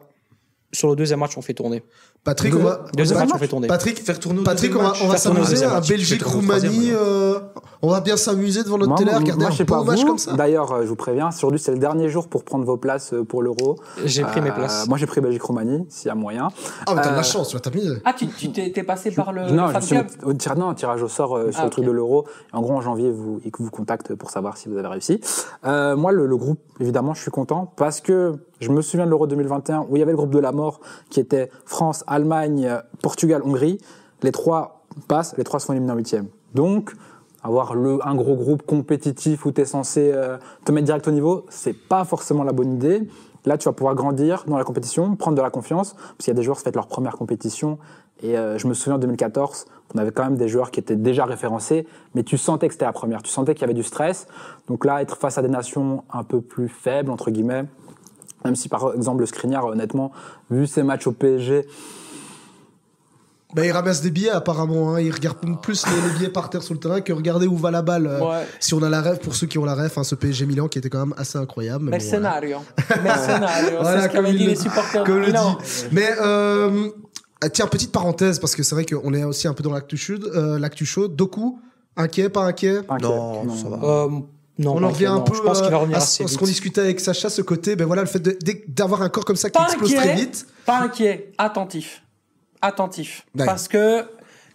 sur le deuxième match, on fait tourner. Patrick, on va, Deuxième Pat- match, on fait tourner. Patrick, Faire tourner Patrick, on va, on va s'amuser à match. Belgique, Faire tourner au Roumanie. troisième, euh, on va bien s'amuser devant notre Moi, télé, à regarder moi, un beau pas match vous. comme ça. D'ailleurs, euh, je vous préviens, aujourd'hui, c'est le dernier jour pour prendre vos places euh, pour l'Euro. J'ai pris mes places. Moi, j'ai pris Belgique-Roumanie, s'il y a moyen. Ah, mais t'as de Euh, la chance, tu t'as mis. Ah, tu t'es passé par le non, fan je suis club au, au tir- non, tirage au sort euh, sur Ah, le truc de l'euro. En gros, en janvier, vous, ils vous contactent pour savoir si vous avez réussi. Euh, moi, le, le groupe, évidemment, je suis content parce que je me souviens de l'euro 2021 où il y avait le groupe de la mort qui était France, Allemagne, Portugal, Hongrie. Les trois passent, les trois se font éliminer en huitième. Donc, avoir un gros groupe compétitif où tu es censé euh, te mettre direct au niveau, c'est pas forcément la bonne idée. Là, tu vas pouvoir grandir dans la compétition, prendre de la confiance, parce qu'il y a des joueurs qui font leur première compétition. Et euh, je me souviens en 2014, on avait quand même des joueurs qui étaient déjà référencés, mais tu sentais que c'était la première. Tu sentais qu'il y avait du stress. Donc là, être face à des nations un peu plus faibles, entre guillemets, même si par exemple le Skriniar, honnêtement, vu ses matchs au PSG, Bah, il ramasse des billets apparemment. Hein. Il regarde plus les, les billets par terre sur le terrain que regarder où va la balle. euh, Ouais. Si on a la rêve, pour ceux qui ont la rêve, hein, ce PSG Milan qui était quand même assez incroyable. mais bon, Mercenario. Mercenario. Voilà, c'est ce comme qu'avaient il dit le les supporters Comme de le Milan. dit. Mais euh, tiens, petite parenthèse, parce que c'est vrai qu'on est aussi un peu dans l'actu chaude. Euh, l'actu chaude. Doku, inquiet, pas inquiet? Non, ça va. Euh, non, On en revient un peu Je pense qu'il va revenir à assez ce vite. qu'on discutait avec Sacha, ce côté, ben voilà, le fait d'avoir un corps comme ça qui Pas explose très vite. Pas inquiet, attentif. Attentif. Parce que,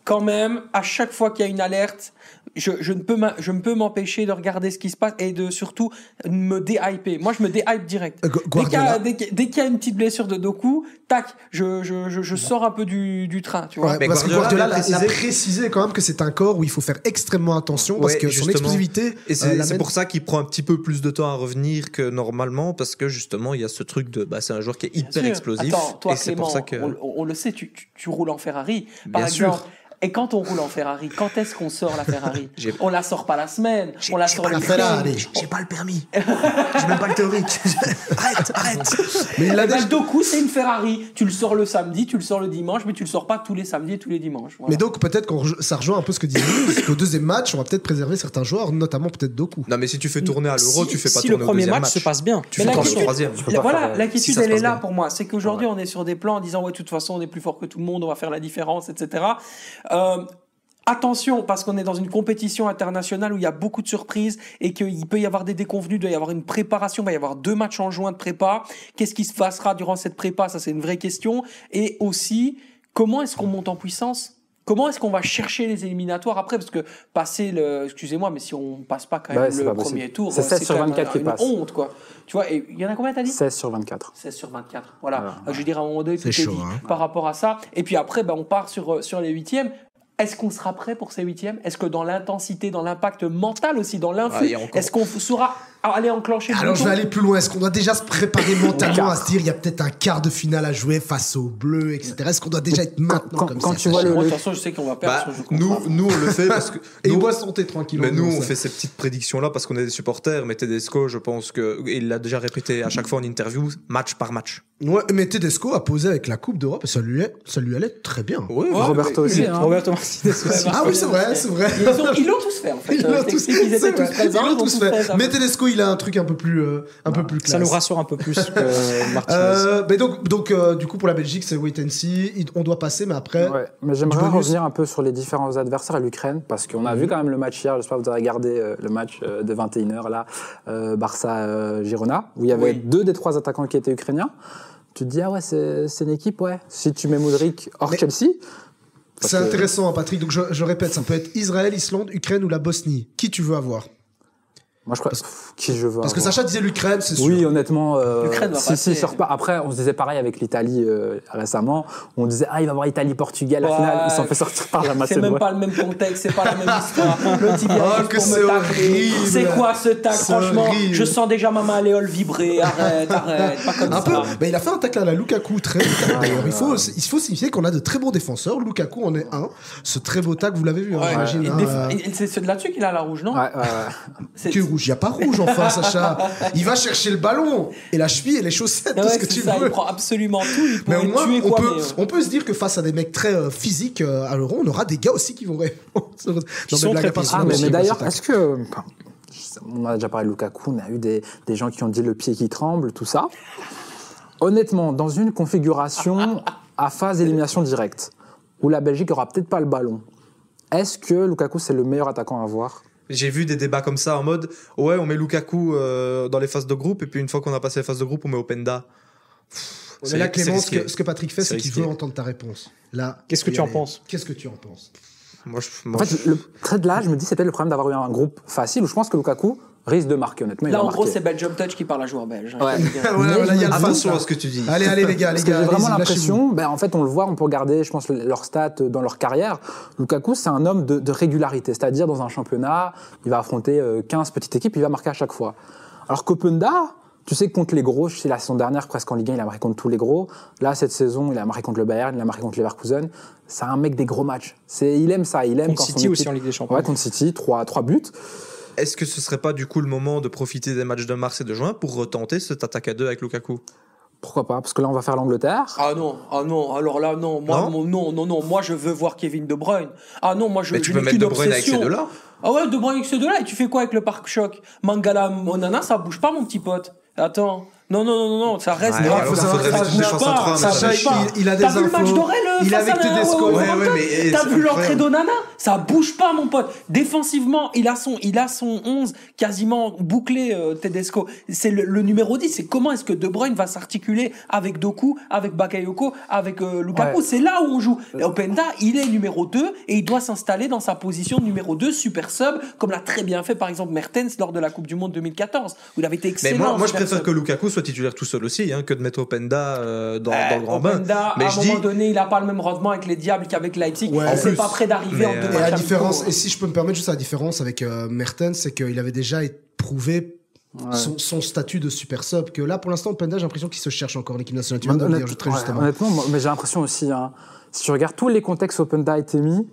quand même, à chaque fois qu'il y a une alerte, je, je ne peux je ne peux m'empêcher de regarder ce qui se passe et de surtout me déhyper. Moi, je me déhype direct. Euh, Dès qu'il y, a- Guardiola. dès qu'il- dès qu'il y a une petite blessure de Doku, tac, je, je, je, je sors un peu du, du train, tu vois. Ouais, Mais parce que Guardiola l'a précisé- précisé quand même que c'est un corps où il faut faire extrêmement attention parce Ouais, que son justement. explosivité. Et c'est euh, pour ça qu'il prend un petit peu plus de temps à revenir que normalement, parce que justement, il y a ce truc de. Bah, c'est un joueur qui est hyper explosif. Attends, toi, et c'est pour ça que. on, on le sait, tu, tu, tu roules en Ferrari, par Bien exemple. sûr. Et quand on roule en Ferrari, quand est-ce qu'on sort la Ferrari On la sort pas la semaine, on la sort le la. Ferrari. J'ai pas le permis. J'ai même pas le théorique. arrête, arrête. Mais il déjà- le Doku, c'est une Ferrari. Tu le sors le samedi, tu le sors le dimanche, mais tu le sors pas tous les samedis et tous les dimanches. Voilà. Mais donc peut-être qu'on rejo- ça rejoint un peu ce que disait Luz, qu'au deuxième match, on va peut-être préserver certains joueurs, notamment peut-être Doku. Non, mais si tu fais tourner à l'euro, Si- tu fais pas si tourner le au premier deuxième match, se passe bien. Tu Mais fais tourner au troisième. pas voilà, euh, si se elle est là pour moi. C'est qu'aujourd'hui, on est sur des plans en disant, ouais, de toute façon, on est plus fort que tout le monde, on va faire la différence, etc. Euh, Attention, parce qu'on est dans une compétition internationale où il y a beaucoup de surprises et qu'il peut y avoir des déconvenus, il doit y avoir une préparation, il va y avoir deux matchs en juin de prépa. Qu'est-ce qui se passera durant cette prépa? Ça, c'est une vraie question. Et aussi, comment est-ce qu'on monte en puissance? Comment est-ce qu'on va chercher les éliminatoires après? Parce que passer le, excusez-moi, mais si on passe pas quand même le pas possible. premier tour, C'est 16 sur quand même 24 qui une passent. honte, quoi. Tu vois, et il y en a combien t'as dit? 16 sur 24. 16 sur 24. Voilà. Voilà. Euh, Je veux dire, à un moment donné, tout C'est est chaud, dit hein. par rapport à ça. Et puis après, ben, on part sur, euh, sur les huitièmes. Est-ce qu'on sera prêt pour ces huitièmes? Est-ce que dans l'intensité, dans l'impact mental aussi, dans Ah, l'influx, est-ce qu'on saura aller enclencher le Alors je vais aller plus loin. Est-ce qu'on doit déjà se préparer mentalement à se dire il y a peut-être un quart de finale à jouer face aux Bleus, etc. Est-ce qu'on doit déjà être maintenant quand- comme quand ça tu vois le- de toute façon, je sais qu'on va perdre Bah, nous, nous, on le fait parce que. Et nous- boit santé tranquille. mais nous, on fait ces petites prédictions-là parce qu'on est des supporters. Mais Tedesco, je pense que il l'a déjà répété à chaque fois en interview, match par match. Ouais, mais Tedesco a posé avec la Coupe d'Europe et ça lui, est- ça lui allait très bien. Oui, Roberto aussi. hein. Roberto Martinez aussi. Ah oui, c'est vrai, c'est vrai. Ils, ont- ils l'ont tous fait en fait. Ils Euh, l'ont je tous t'explique, ils étaient tous présents. L'ont tous fait. Mais Tedesco, il a un truc un peu plus, euh, un peu plus classe. Ça nous rassure un peu plus que Martinez. Euh, mais donc, donc euh, du coup, pour la Belgique, c'est wait and see. Il- On doit passer, mais après. Ouais, mais j'aimerais revenir un peu sur les différents adversaires à l'Ukraine, parce qu'on a vu quand même le match hier, j'espère que vous avez regardé euh, le match euh, de 21h, là, euh, Barça-Girona, où il y avait Oui. deux des trois attaquants qui étaient ukrainiens. Tu te dis, ah ouais, c'est c'est une équipe, ouais. Si tu mets Modric hors Mais- Chelsea, C'est que- intéressant, hein, Patrick. Donc, je, je répète, ça peut être Israël, Islande, Ukraine ou la Bosnie. Qui tu veux avoir? Moi je crois, pff, qui je veux Parce que Sacha disait l'Ukraine, c'est sûr. Oui, honnêtement, euh, L'Ukraine va si, passer. si, sur pas. Après, on se disait pareil avec l'Italie euh, récemment. On disait, ah, il va y avoir Italie-Portugal, Ouais. la finale. Ils s'en fait sortir par la C'est Macédoine. même pas le même contexte, c'est pas la même histoire. Le Oh, que pour c'est horrible. C'est quoi ce tac C'est Franchement, horrible. je sens déjà Maman Aléole vibrer. Arrête, arrête, pas comme Un peu. ça. Mais il a fait un tacle à la Lukaku très tacle, d'ailleurs. Il faut, il faut signifier qu'on a de très bons défenseurs. Lukaku en est un. Ce très beau tacle, vous l'avez vu, hein, Ouais. j'imagine. Hein, des- euh, C'est c'est de là-dessus qu'il a la rouge, non Rouge, il n'y a pas rouge enfin, Sacha. Il va chercher le ballon et la cheville et les chaussettes, Ouais, tout ce que tu ça, veux. il prend absolument tout. Il Mais au moins, tuer on quoi, peut, mais, euh, on peut se dire que face à des mecs très euh, physiques euh, à l'euro, on aura des gars aussi qui vont répondre. Mais sont très Ah, mais, d'ailleurs, est-ce que. On a déjà parlé de Lukaku, on a eu des, des gens qui ont dit le pied qui tremble, tout ça. Honnêtement, dans une configuration à phase élimination directe, où la Belgique aura peut-être pas le ballon, est-ce que Lukaku c'est le meilleur attaquant à avoir? J'ai vu des débats comme ça en mode ouais, on met Lukaku euh, dans les phases de groupe et puis une fois qu'on a passé les phases de groupe, on met Openda. Mais là, C'est- Clément, ce que, ce que Patrick fait, C'est qu'il veut entendre ta réponse. Là, Qu'est-ce que tu en penses? Qu'est-ce que tu en penses? Moi, je, En fait, je- le trait de là, je me dis, c'est peut-être le problème d'avoir eu un groupe facile où je pense que Lukaku risque de marquer, honnêtement. Là, en gros, c'est Belgium Touch qui parle à joueur belge. hein, Ouais. voilà, voilà, il y a le là. à ce que tu dis. Allez, allez, les gars, les Parce que gars. j'ai vraiment l'impression, ben, en fait, on le voit, on peut regarder, je pense, leurs stats dans leur carrière. Lukaku, c'est un homme de, de régularité, c'est-à-dire dans un championnat, il va affronter euh, 15 petites équipes, il va marquer à chaque fois. Alors qu'Openda, tu sais que contre les gros, je sais, la saison dernière, presque en Ligue 1, il a marqué contre tous les gros. Là, cette saison, il a marqué contre le Bayern, il a marqué contre Leverkusen. C'est un mec des gros matchs. C'est, il aime ça, il aime Contre quand son City aussi en Ligue des Champions. Ouais, contre City, trois, trois buts. Est-ce que ce serait pas du coup le moment de profiter des matchs de mars et de juin pour retenter cet attaque à deux avec Lukaku? Pourquoi pas Parce que là, on va faire l'Angleterre. Ah non, ah non, alors là non, moi Non mon- non, non, non, moi je veux voir Kevin De Bruyne. Ah non, moi je Mais tu peux mettre De Bruyne avec ces deux-là Ah ouais, De Bruyne avec ces deux-là, et tu fais quoi avec le parc choc? Mangala, Monana, ça bouge pas mon petit pote. Attends. Non, non, non, non, non, ça reste Ouais, grave. alors, faut ça, bouge pas, ça mais bouge pas. Il- il a des T'as vu le match d'Orel Il face avec Tedesco. Ouais, ouais, mais- T'as vu l'entrée d'Onana? Ça bouge pas, mon pote. Défensivement, il a son, il a son 11 quasiment bouclé, euh, Tedesco. C'est le, le numéro 10. C'est comment est-ce que De Bruyne va s'articuler avec Doku, avec Bakayoko, avec euh, Lukaku? Ouais. C'est là où on joue. Et Openda, il est numéro 2 et il doit s'installer dans sa position de numéro 2, super sub, comme l'a très bien fait par exemple Mertens lors de la Coupe du Monde 2014, où il avait été Mais excellent. moi, moi je préfère sub. que Lukaku soit titulaire tout seul aussi, hein, que de mettre Openda euh, dans, Euh, dans le grand bain. Openda, Mais à un je moment dis, donné, il n'a pas le même rendement avec les Diables qu'avec Leipzig. Ouais, et c'est pas prêt d'arriver en deux euh, Et matchs la amicaux. différence, et si je peux me permettre juste la différence avec euh, Mertens, c'est qu'il avait déjà prouvé son, son statut de super sub. Que là, pour l'instant, Penda, j'ai l'impression qu'il se cherche encore en équipe nationale. Tu viens de le dire très ouais, justement. Honnêtement, moi- mais j'ai l'impression aussi, hein, si tu regardes tous les contextes où Openda a été mis,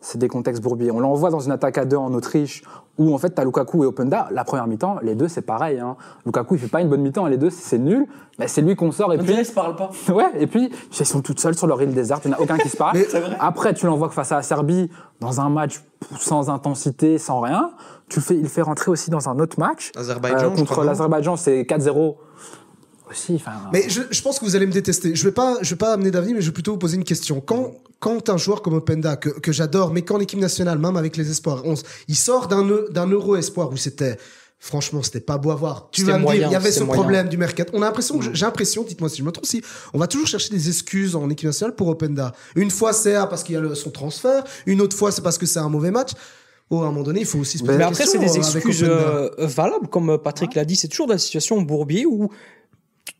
c'est des contextes bourbiers. On l'envoie dans une attaque à deux en Autriche, où en fait tu as Lukaku et Openda. La première mi-temps, les deux c'est pareil. Hein. Lukaku il fait pas une bonne mi-temps, les deux c'est nul, mais c'est lui qu'on sort. Et On puis, dirait qu'ils se parlent pas. ouais, et puis ils sont toutes seules sur leur île déserte, il n'y en a aucun qui se parle. Après, tu l'envoies face à la Serbie dans un match sans intensité, sans rien. Tu le fais, il le fait rentrer aussi dans un autre match. Azerbaïdjan, Euh, contre l'Azerbaïdjan, c'est 4-0. Aussi. Mais je, je pense que vous allez me détester. Je vais pas, je vais pas amener d'avenir, mais je vais plutôt vous poser une question. Quand, quand un joueur comme Openda, que, que j'adore, mais qu'en équipe nationale, même avec les espoirs, on il sort d'un, eu- d'un euro espoir où c'était, franchement, c'était pas beau à voir. Tu vas me moyen, dire, il y avait ce moyen. problème du mercat. On a l'impression, que- j'ai l'impression, dites-moi si je me trompe, si on va toujours chercher des excuses en équipe nationale pour Openda. Une fois, c'est parce qu'il y a le- son transfert. Une autre fois, c'est parce que c'est un mauvais match. Oh, à un moment donné, il faut aussi se poser Mais la après, question, c'est des avec excuses euh, valables, comme Patrick l'a dit. C'est toujours dans la situation bourbier où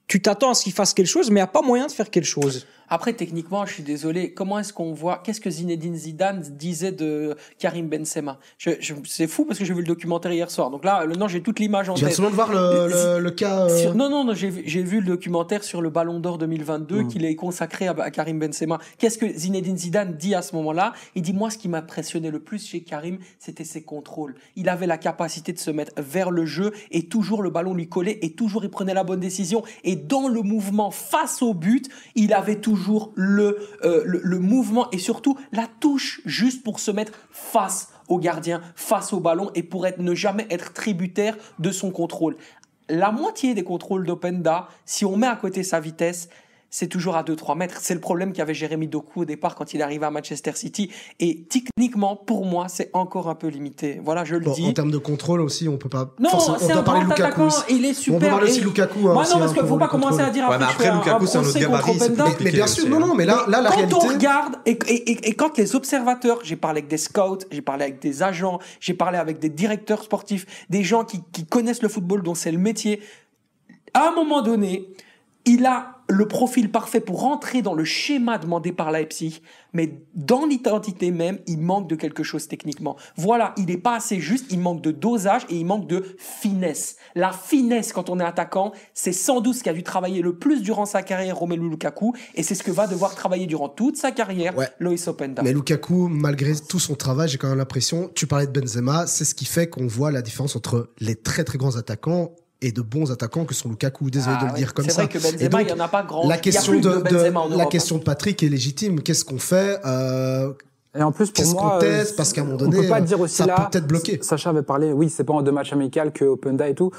tu t'attends à ce qu'il fasse quelque chose, mais il n'y a pas moyen de faire quelque chose. Après, techniquement, je suis désolé. Comment est-ce qu'on voit Qu'est-ce que Zinedine Zidane disait de Karim Benzema? Je, je- C'est fou parce que j'ai vu le documentaire hier soir. Donc là, non, j'ai toute l'image en tête. seulement de voir le, le, le cas. euh, Sur- non, non, non, j'ai vu- j'ai vu le documentaire sur le Ballon d'Or 2022 Mm. qu'il est consacré à, à Karim Benzema. Qu'est-ce que Zinedine Zidane dit à ce moment-là? Il dit moi, ce qui m'impressionnait le plus chez Karim, c'était ses contrôles. Il avait la capacité de se mettre vers le jeu et toujours le ballon lui collait et toujours il prenait la bonne décision. Et dans le mouvement face au but, il avait toujours le, euh, le, mouvement et surtout la touche juste pour se mettre face au gardien, face au ballon et pour ne jamais être tributaire de son contrôle. La moitié des contrôles d'Openda, si on met à côté sa vitesse, c'est toujours à 2-3 mètres. C'est le problème qu'avait Jérémy Doku au départ quand il arrivait à Manchester City. Et techniquement, pour moi, c'est encore un peu limité. Voilà, je le bon, dis. en termes de contrôle aussi, on peut pas. Non, forcément- on c'est doit un parler de grand Lukaku. Il est On super. peut parler aussi de Lukaku. hein, non, hein, parce qu'il pour faut pas commencer à dire Ouais, après après, un- Lukaku, c'est un autre gabarit, Mais, mais bien sûr, non, hein. non, mais là, là la quand réalité. on regarde et, et- et- et quand les observateurs, j'ai parlé avec des scouts, j'ai parlé avec des agents, j'ai parlé avec des directeurs sportifs, des gens qui, qui connaissent le football, dont c'est le métier, à un moment donné, il a le profil parfait pour rentrer dans le schéma demandé par Leipzig, mais dans l'identité même, il manque de quelque chose techniquement. Voilà, il n'est pas assez juste, il manque de dosage et il manque de finesse. La finesse quand on est attaquant, c'est sans doute ce qui a dû travailler le plus durant sa carrière Romelu Lukaku, et c'est ce que va devoir travailler durant toute sa carrière Ouais. Loïs Openda. Mais Lukaku, malgré tout son travail, j'ai quand même l'impression, tu parlais de Benzema, c'est ce qui fait qu'on voit la différence entre les très très grands attaquants et de bons attaquants que sont Lukaku. Désolé Ah de le ouais. dire comme C'est ça. vrai que Et Benzema, donc, il n'y en a pas grand. la il y a question plus de, de, de- Benzema en la hein. question de Patrick est légitime. Qu'est-ce qu'on fait euh, Et en plus, pour Qu'est-ce moi, qu'on teste? Euh, Parce qu'à un moment on donné, peut pas dire aussi ça là, peut peut-être bloquer. Sacha avait parlé, oui, c'est pas en deux matchs amicaux que Openda et tout.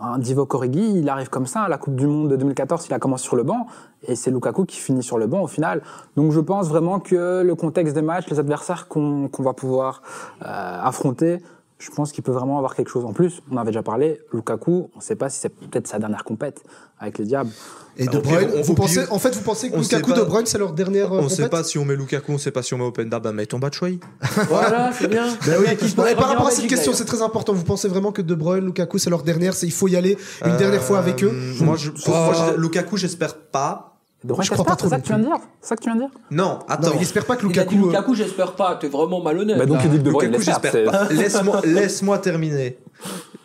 Un Divock Origi, il arrive comme ça à la Coupe du Monde de 2014, il a commencé sur le banc et c'est Lukaku qui finit sur le banc au final. Donc je pense vraiment que le contexte des matchs, les adversaires qu'on qu'on va pouvoir euh, affronter, je pense qu'il peut vraiment avoir quelque chose en plus. On avait déjà parlé, Lukaku, on ne sait pas si c'est peut-être sa dernière compète avec les Diables. Et Bah, De Bruyne, on- vous pensez, en fait, vous pensez que on sait Lukaku, pas- De Bruyne, c'est leur dernière euh, On sait compète pas si on met Lukaku, on sait pas si on met Openda, bah mets ton Batshuayi. Voilà, c'est bien. Ben oui. Qui par rapport à cette Belgique, question, c'est très important. Vous pensez vraiment que De Bruyne, Lukaku, c'est leur dernière C'est il faut y aller une dernière fois avec eux? Euh, Moi, je, pour- moi, je- Lukaku, j'espère pas. De Bruyne, Je crois pas c'est ça que tu viens de dire C'est ça que tu viens de dire Non, attends. Non, il espère pas que Il a dit Lukaku. euh, Lukaku, j'espère pas. T'es vraiment malhonnête. Bah donc il dit que De Bruyne, Lukaku, j'espère pas. Laisse-moi laisse terminer.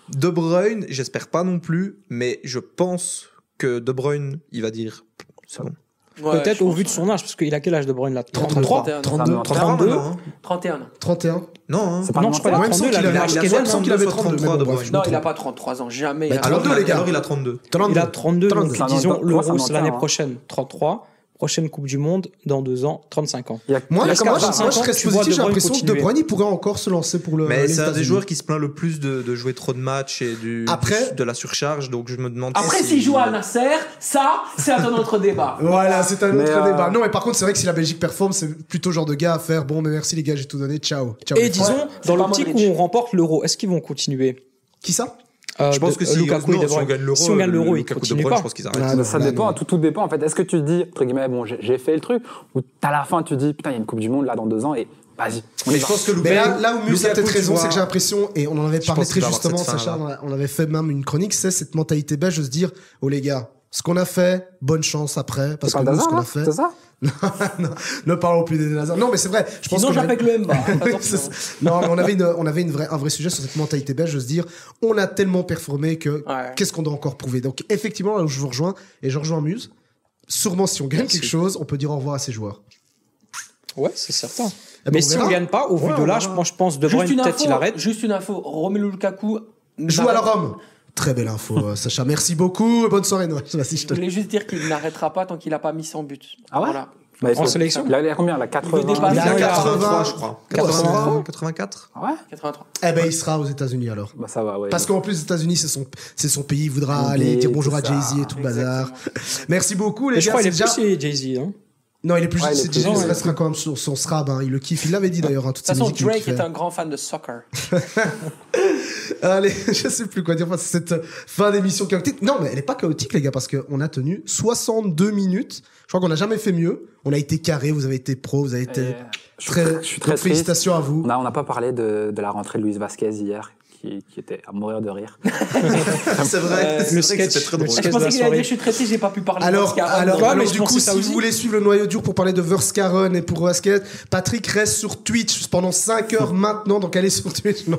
De Bruyne, j'espère pas non plus, mais je pense que De Bruyne, il va dire c'est bon. Ouais, Peut-être au vu de son âge, parce qu'il a quel âge de Bruyne là 33, 31. 32, 32, 32, maintenant, hein. 31. 31. Non, hein. Pas Non, je crois qu'il a- il a il me semble qu'il avait 33, 32. mais bon, De Bruyne. Non, il a pas 33 ans, jamais. Bah, il a alors, 32, les gars. alors, il a 32. 32. Il a 32, Talent donc de- Ça disons l'Euro l'année hein. prochaine, 33. Prochaine Coupe du Monde, dans deux ans, 35 ans. Moi, comme moi, à je- 25 moi, je reste positif. J'ai l'impression que De. Bruyne, il pourrait encore se lancer pour le. Mais c'est un des joueurs qui se plaint le plus de, de jouer trop de matchs et du, Après- du- de la surcharge, donc je me demande Après, si- s'il joue à Nasser, ça, c'est un autre débat. Voilà, c'est un Mais, autre euh, débat. Non, mais par contre, c'est vrai que si la Belgique performe, c'est plutôt le genre de gars à faire. Bon, mais merci les gars, j'ai tout donné. Ciao. Ciao. Et disons, dans l'optique où on remporte l'Euro, est-ce qu'ils vont continuer? Qui ça? Euh, Je pense de- que si, Lukaku non, si on gagne l'euro, Si on gagne l'euro, Bruyne, pas. je pense qu'ils Ah, arrêtent. non, ça dépend, non. tout, tout dépend en fait. Est-ce que tu te dis, entre guillemets, bon, j'ai fait le truc, ou à la fin tu dis, putain, il y a une Coupe du Monde là dans deux ans et vas-y, on je pense que Mais là, là où Mus a peut-être raison, vois- c'est que j'ai l'impression, et on en avait parlé très justement, Sacha, on avait fait même une chronique, c'est cette mentalité belge de se dire, oh les gars, ce qu'on a fait, bonne chance après, parce C'est que nous, ce qu'on a là fait. C'est ça non, ne parlons plus des hasards. Non, mais c'est vrai. Je pense Sinon, j'appelle le Mba. C'est- non, mais on avait, une, on avait une vraie, un vrai sujet sur cette mentalité belge de se dire on a tellement performé que Ouais. qu'est-ce qu'on doit encore prouver? Donc, effectivement, là où je vous rejoins, et je rejoins Muse, sûrement si on gagne Merci. quelque chose, on peut dire au revoir à ces joueurs. Ouais, c'est certain. Eh ben, Mais on si on gagne pas, au vu Ouais, de moi je pense De Bruyne une peut-être info, il arrête. juste une info. Romelu Lukaku. Joue à la Rome. Très belle info, euh, Sacha. Merci beaucoup. Bonne soirée, Noël. Vas-y, je Je te voulais juste dire qu'il n'arrêtera pas tant qu'il n'a pas mis son but. Ah ouais Voilà. Bah, il En sélection Il a, il a combien veut 80 dépasser. Il a Il a 83, je crois. 83. 84 Ah ouais 83. Eh ben, il sera aux États-Unis alors. Bah ça va, ouais. Parce qu'en plus, les États-Unis, c'est son, c'est son pays. Il voudra aller dire bonjour à. Jay-Z et tout le bazar. Merci beaucoup, les Mais je gars. crois qu'il est déjà- Jay-Z. Hein. Non, il est plus Ouais, il c'est restera quand même sur son SRAB. hein. Il le kiffe. Il l'avait dit d'ailleurs, hein, De toutes toute façon, Drake est un grand fan de soccer. Allez, je sais plus quoi dire. Enfin, cette fin d'émission chaotique. Non, mais elle est pas chaotique, les gars, parce qu'on a tenu 62 minutes. Je crois qu'on n'a jamais fait mieux. On a été carré, vous avez été pro, vous avez été Et suis très. tr- je suis très triste. félicitations à vous. On n'a on n'a pas parlé de, de la rentrée de Luis Vasquez hier, qui, qui était à mourir de rire. c'est vrai, Euh, c'est le vrai sketch, c'était très le drôle. Je de pensais qu'il allait soirée. dire je suis traité, j'ai pas pu parler. Alors, Oscar. alors, Ouais, alors, du coup, si vous voulez suivre le noyau dur pour parler de Verskaren et pour basket, Patrick reste sur Twitch pendant 5 heures maintenant, donc allez sur Twitch. Non.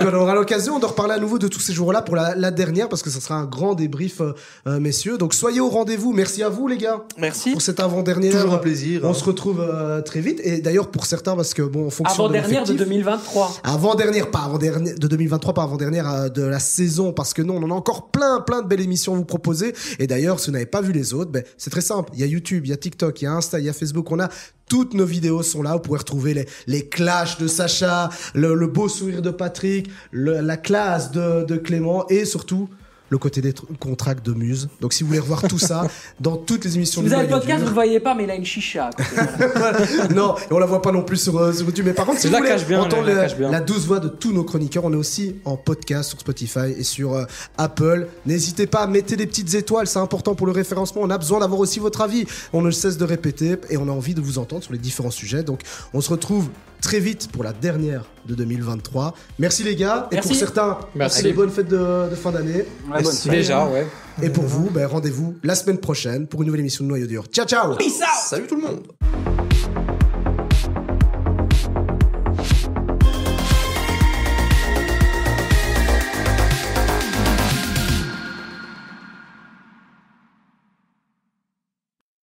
On aura l'occasion de reparler à nouveau de tous ces jours-là pour la, la dernière, parce que ça sera un grand débrief, euh, euh, messieurs. Donc soyez au rendez-vous. Merci à vous, les gars, Merci. pour cette avant-dernière. Toujours un plaisir. On hein. se retrouve euh, très vite. Et d'ailleurs, pour certains, parce que bon, en fonction de Avant-dernière de l'effectif- 2023. avant-dernière, pas avant-dernière, de 2023, pas avant-dernière euh, de la saison, parce que non, on en a encore plein, plein de belles émissions à vous proposer. Et d'ailleurs, si vous n'avez pas vu les autres, ben, c'est très simple. Il y a YouTube, il y a TikTok, il y a Insta, il y a Facebook. On a toutes nos vidéos sont là. Vous pourrez retrouver les, les clashs de Sacha, le, beau sourire de Patrick, la classe de, de Clément et surtout le côté des tr- contracts de Muse. Donc, si vous voulez revoir tout ça dans toutes les émissions Si vous avez le podcast, vous le voyez pas, mais il a une chicha. non, et on la voit pas non plus sur, euh, sur YouTube. Mais par contre, si vous la voulez cache bien, entendre la la, cache bien. la douce voix de tous nos chroniqueurs, on est aussi en podcast sur Spotify et sur euh, Apple. N'hésitez pas à mettre des petites étoiles, c'est important pour le référencement. On a besoin d'avoir aussi votre avis. On ne cesse de répéter et on a envie de vous entendre sur les différents sujets. Donc, on se retrouve très vite pour la dernière de 2023. Merci les gars. Et Merci. pour certains, Merci. passez les bonnes fêtes de, de fin d'année. Ouais, bonne fête. Déjà, ouais. Et pour vous, ben, rendez-vous la semaine prochaine pour une nouvelle émission de Noyau Dur. Ciao, ciao Peace out Salut tout le monde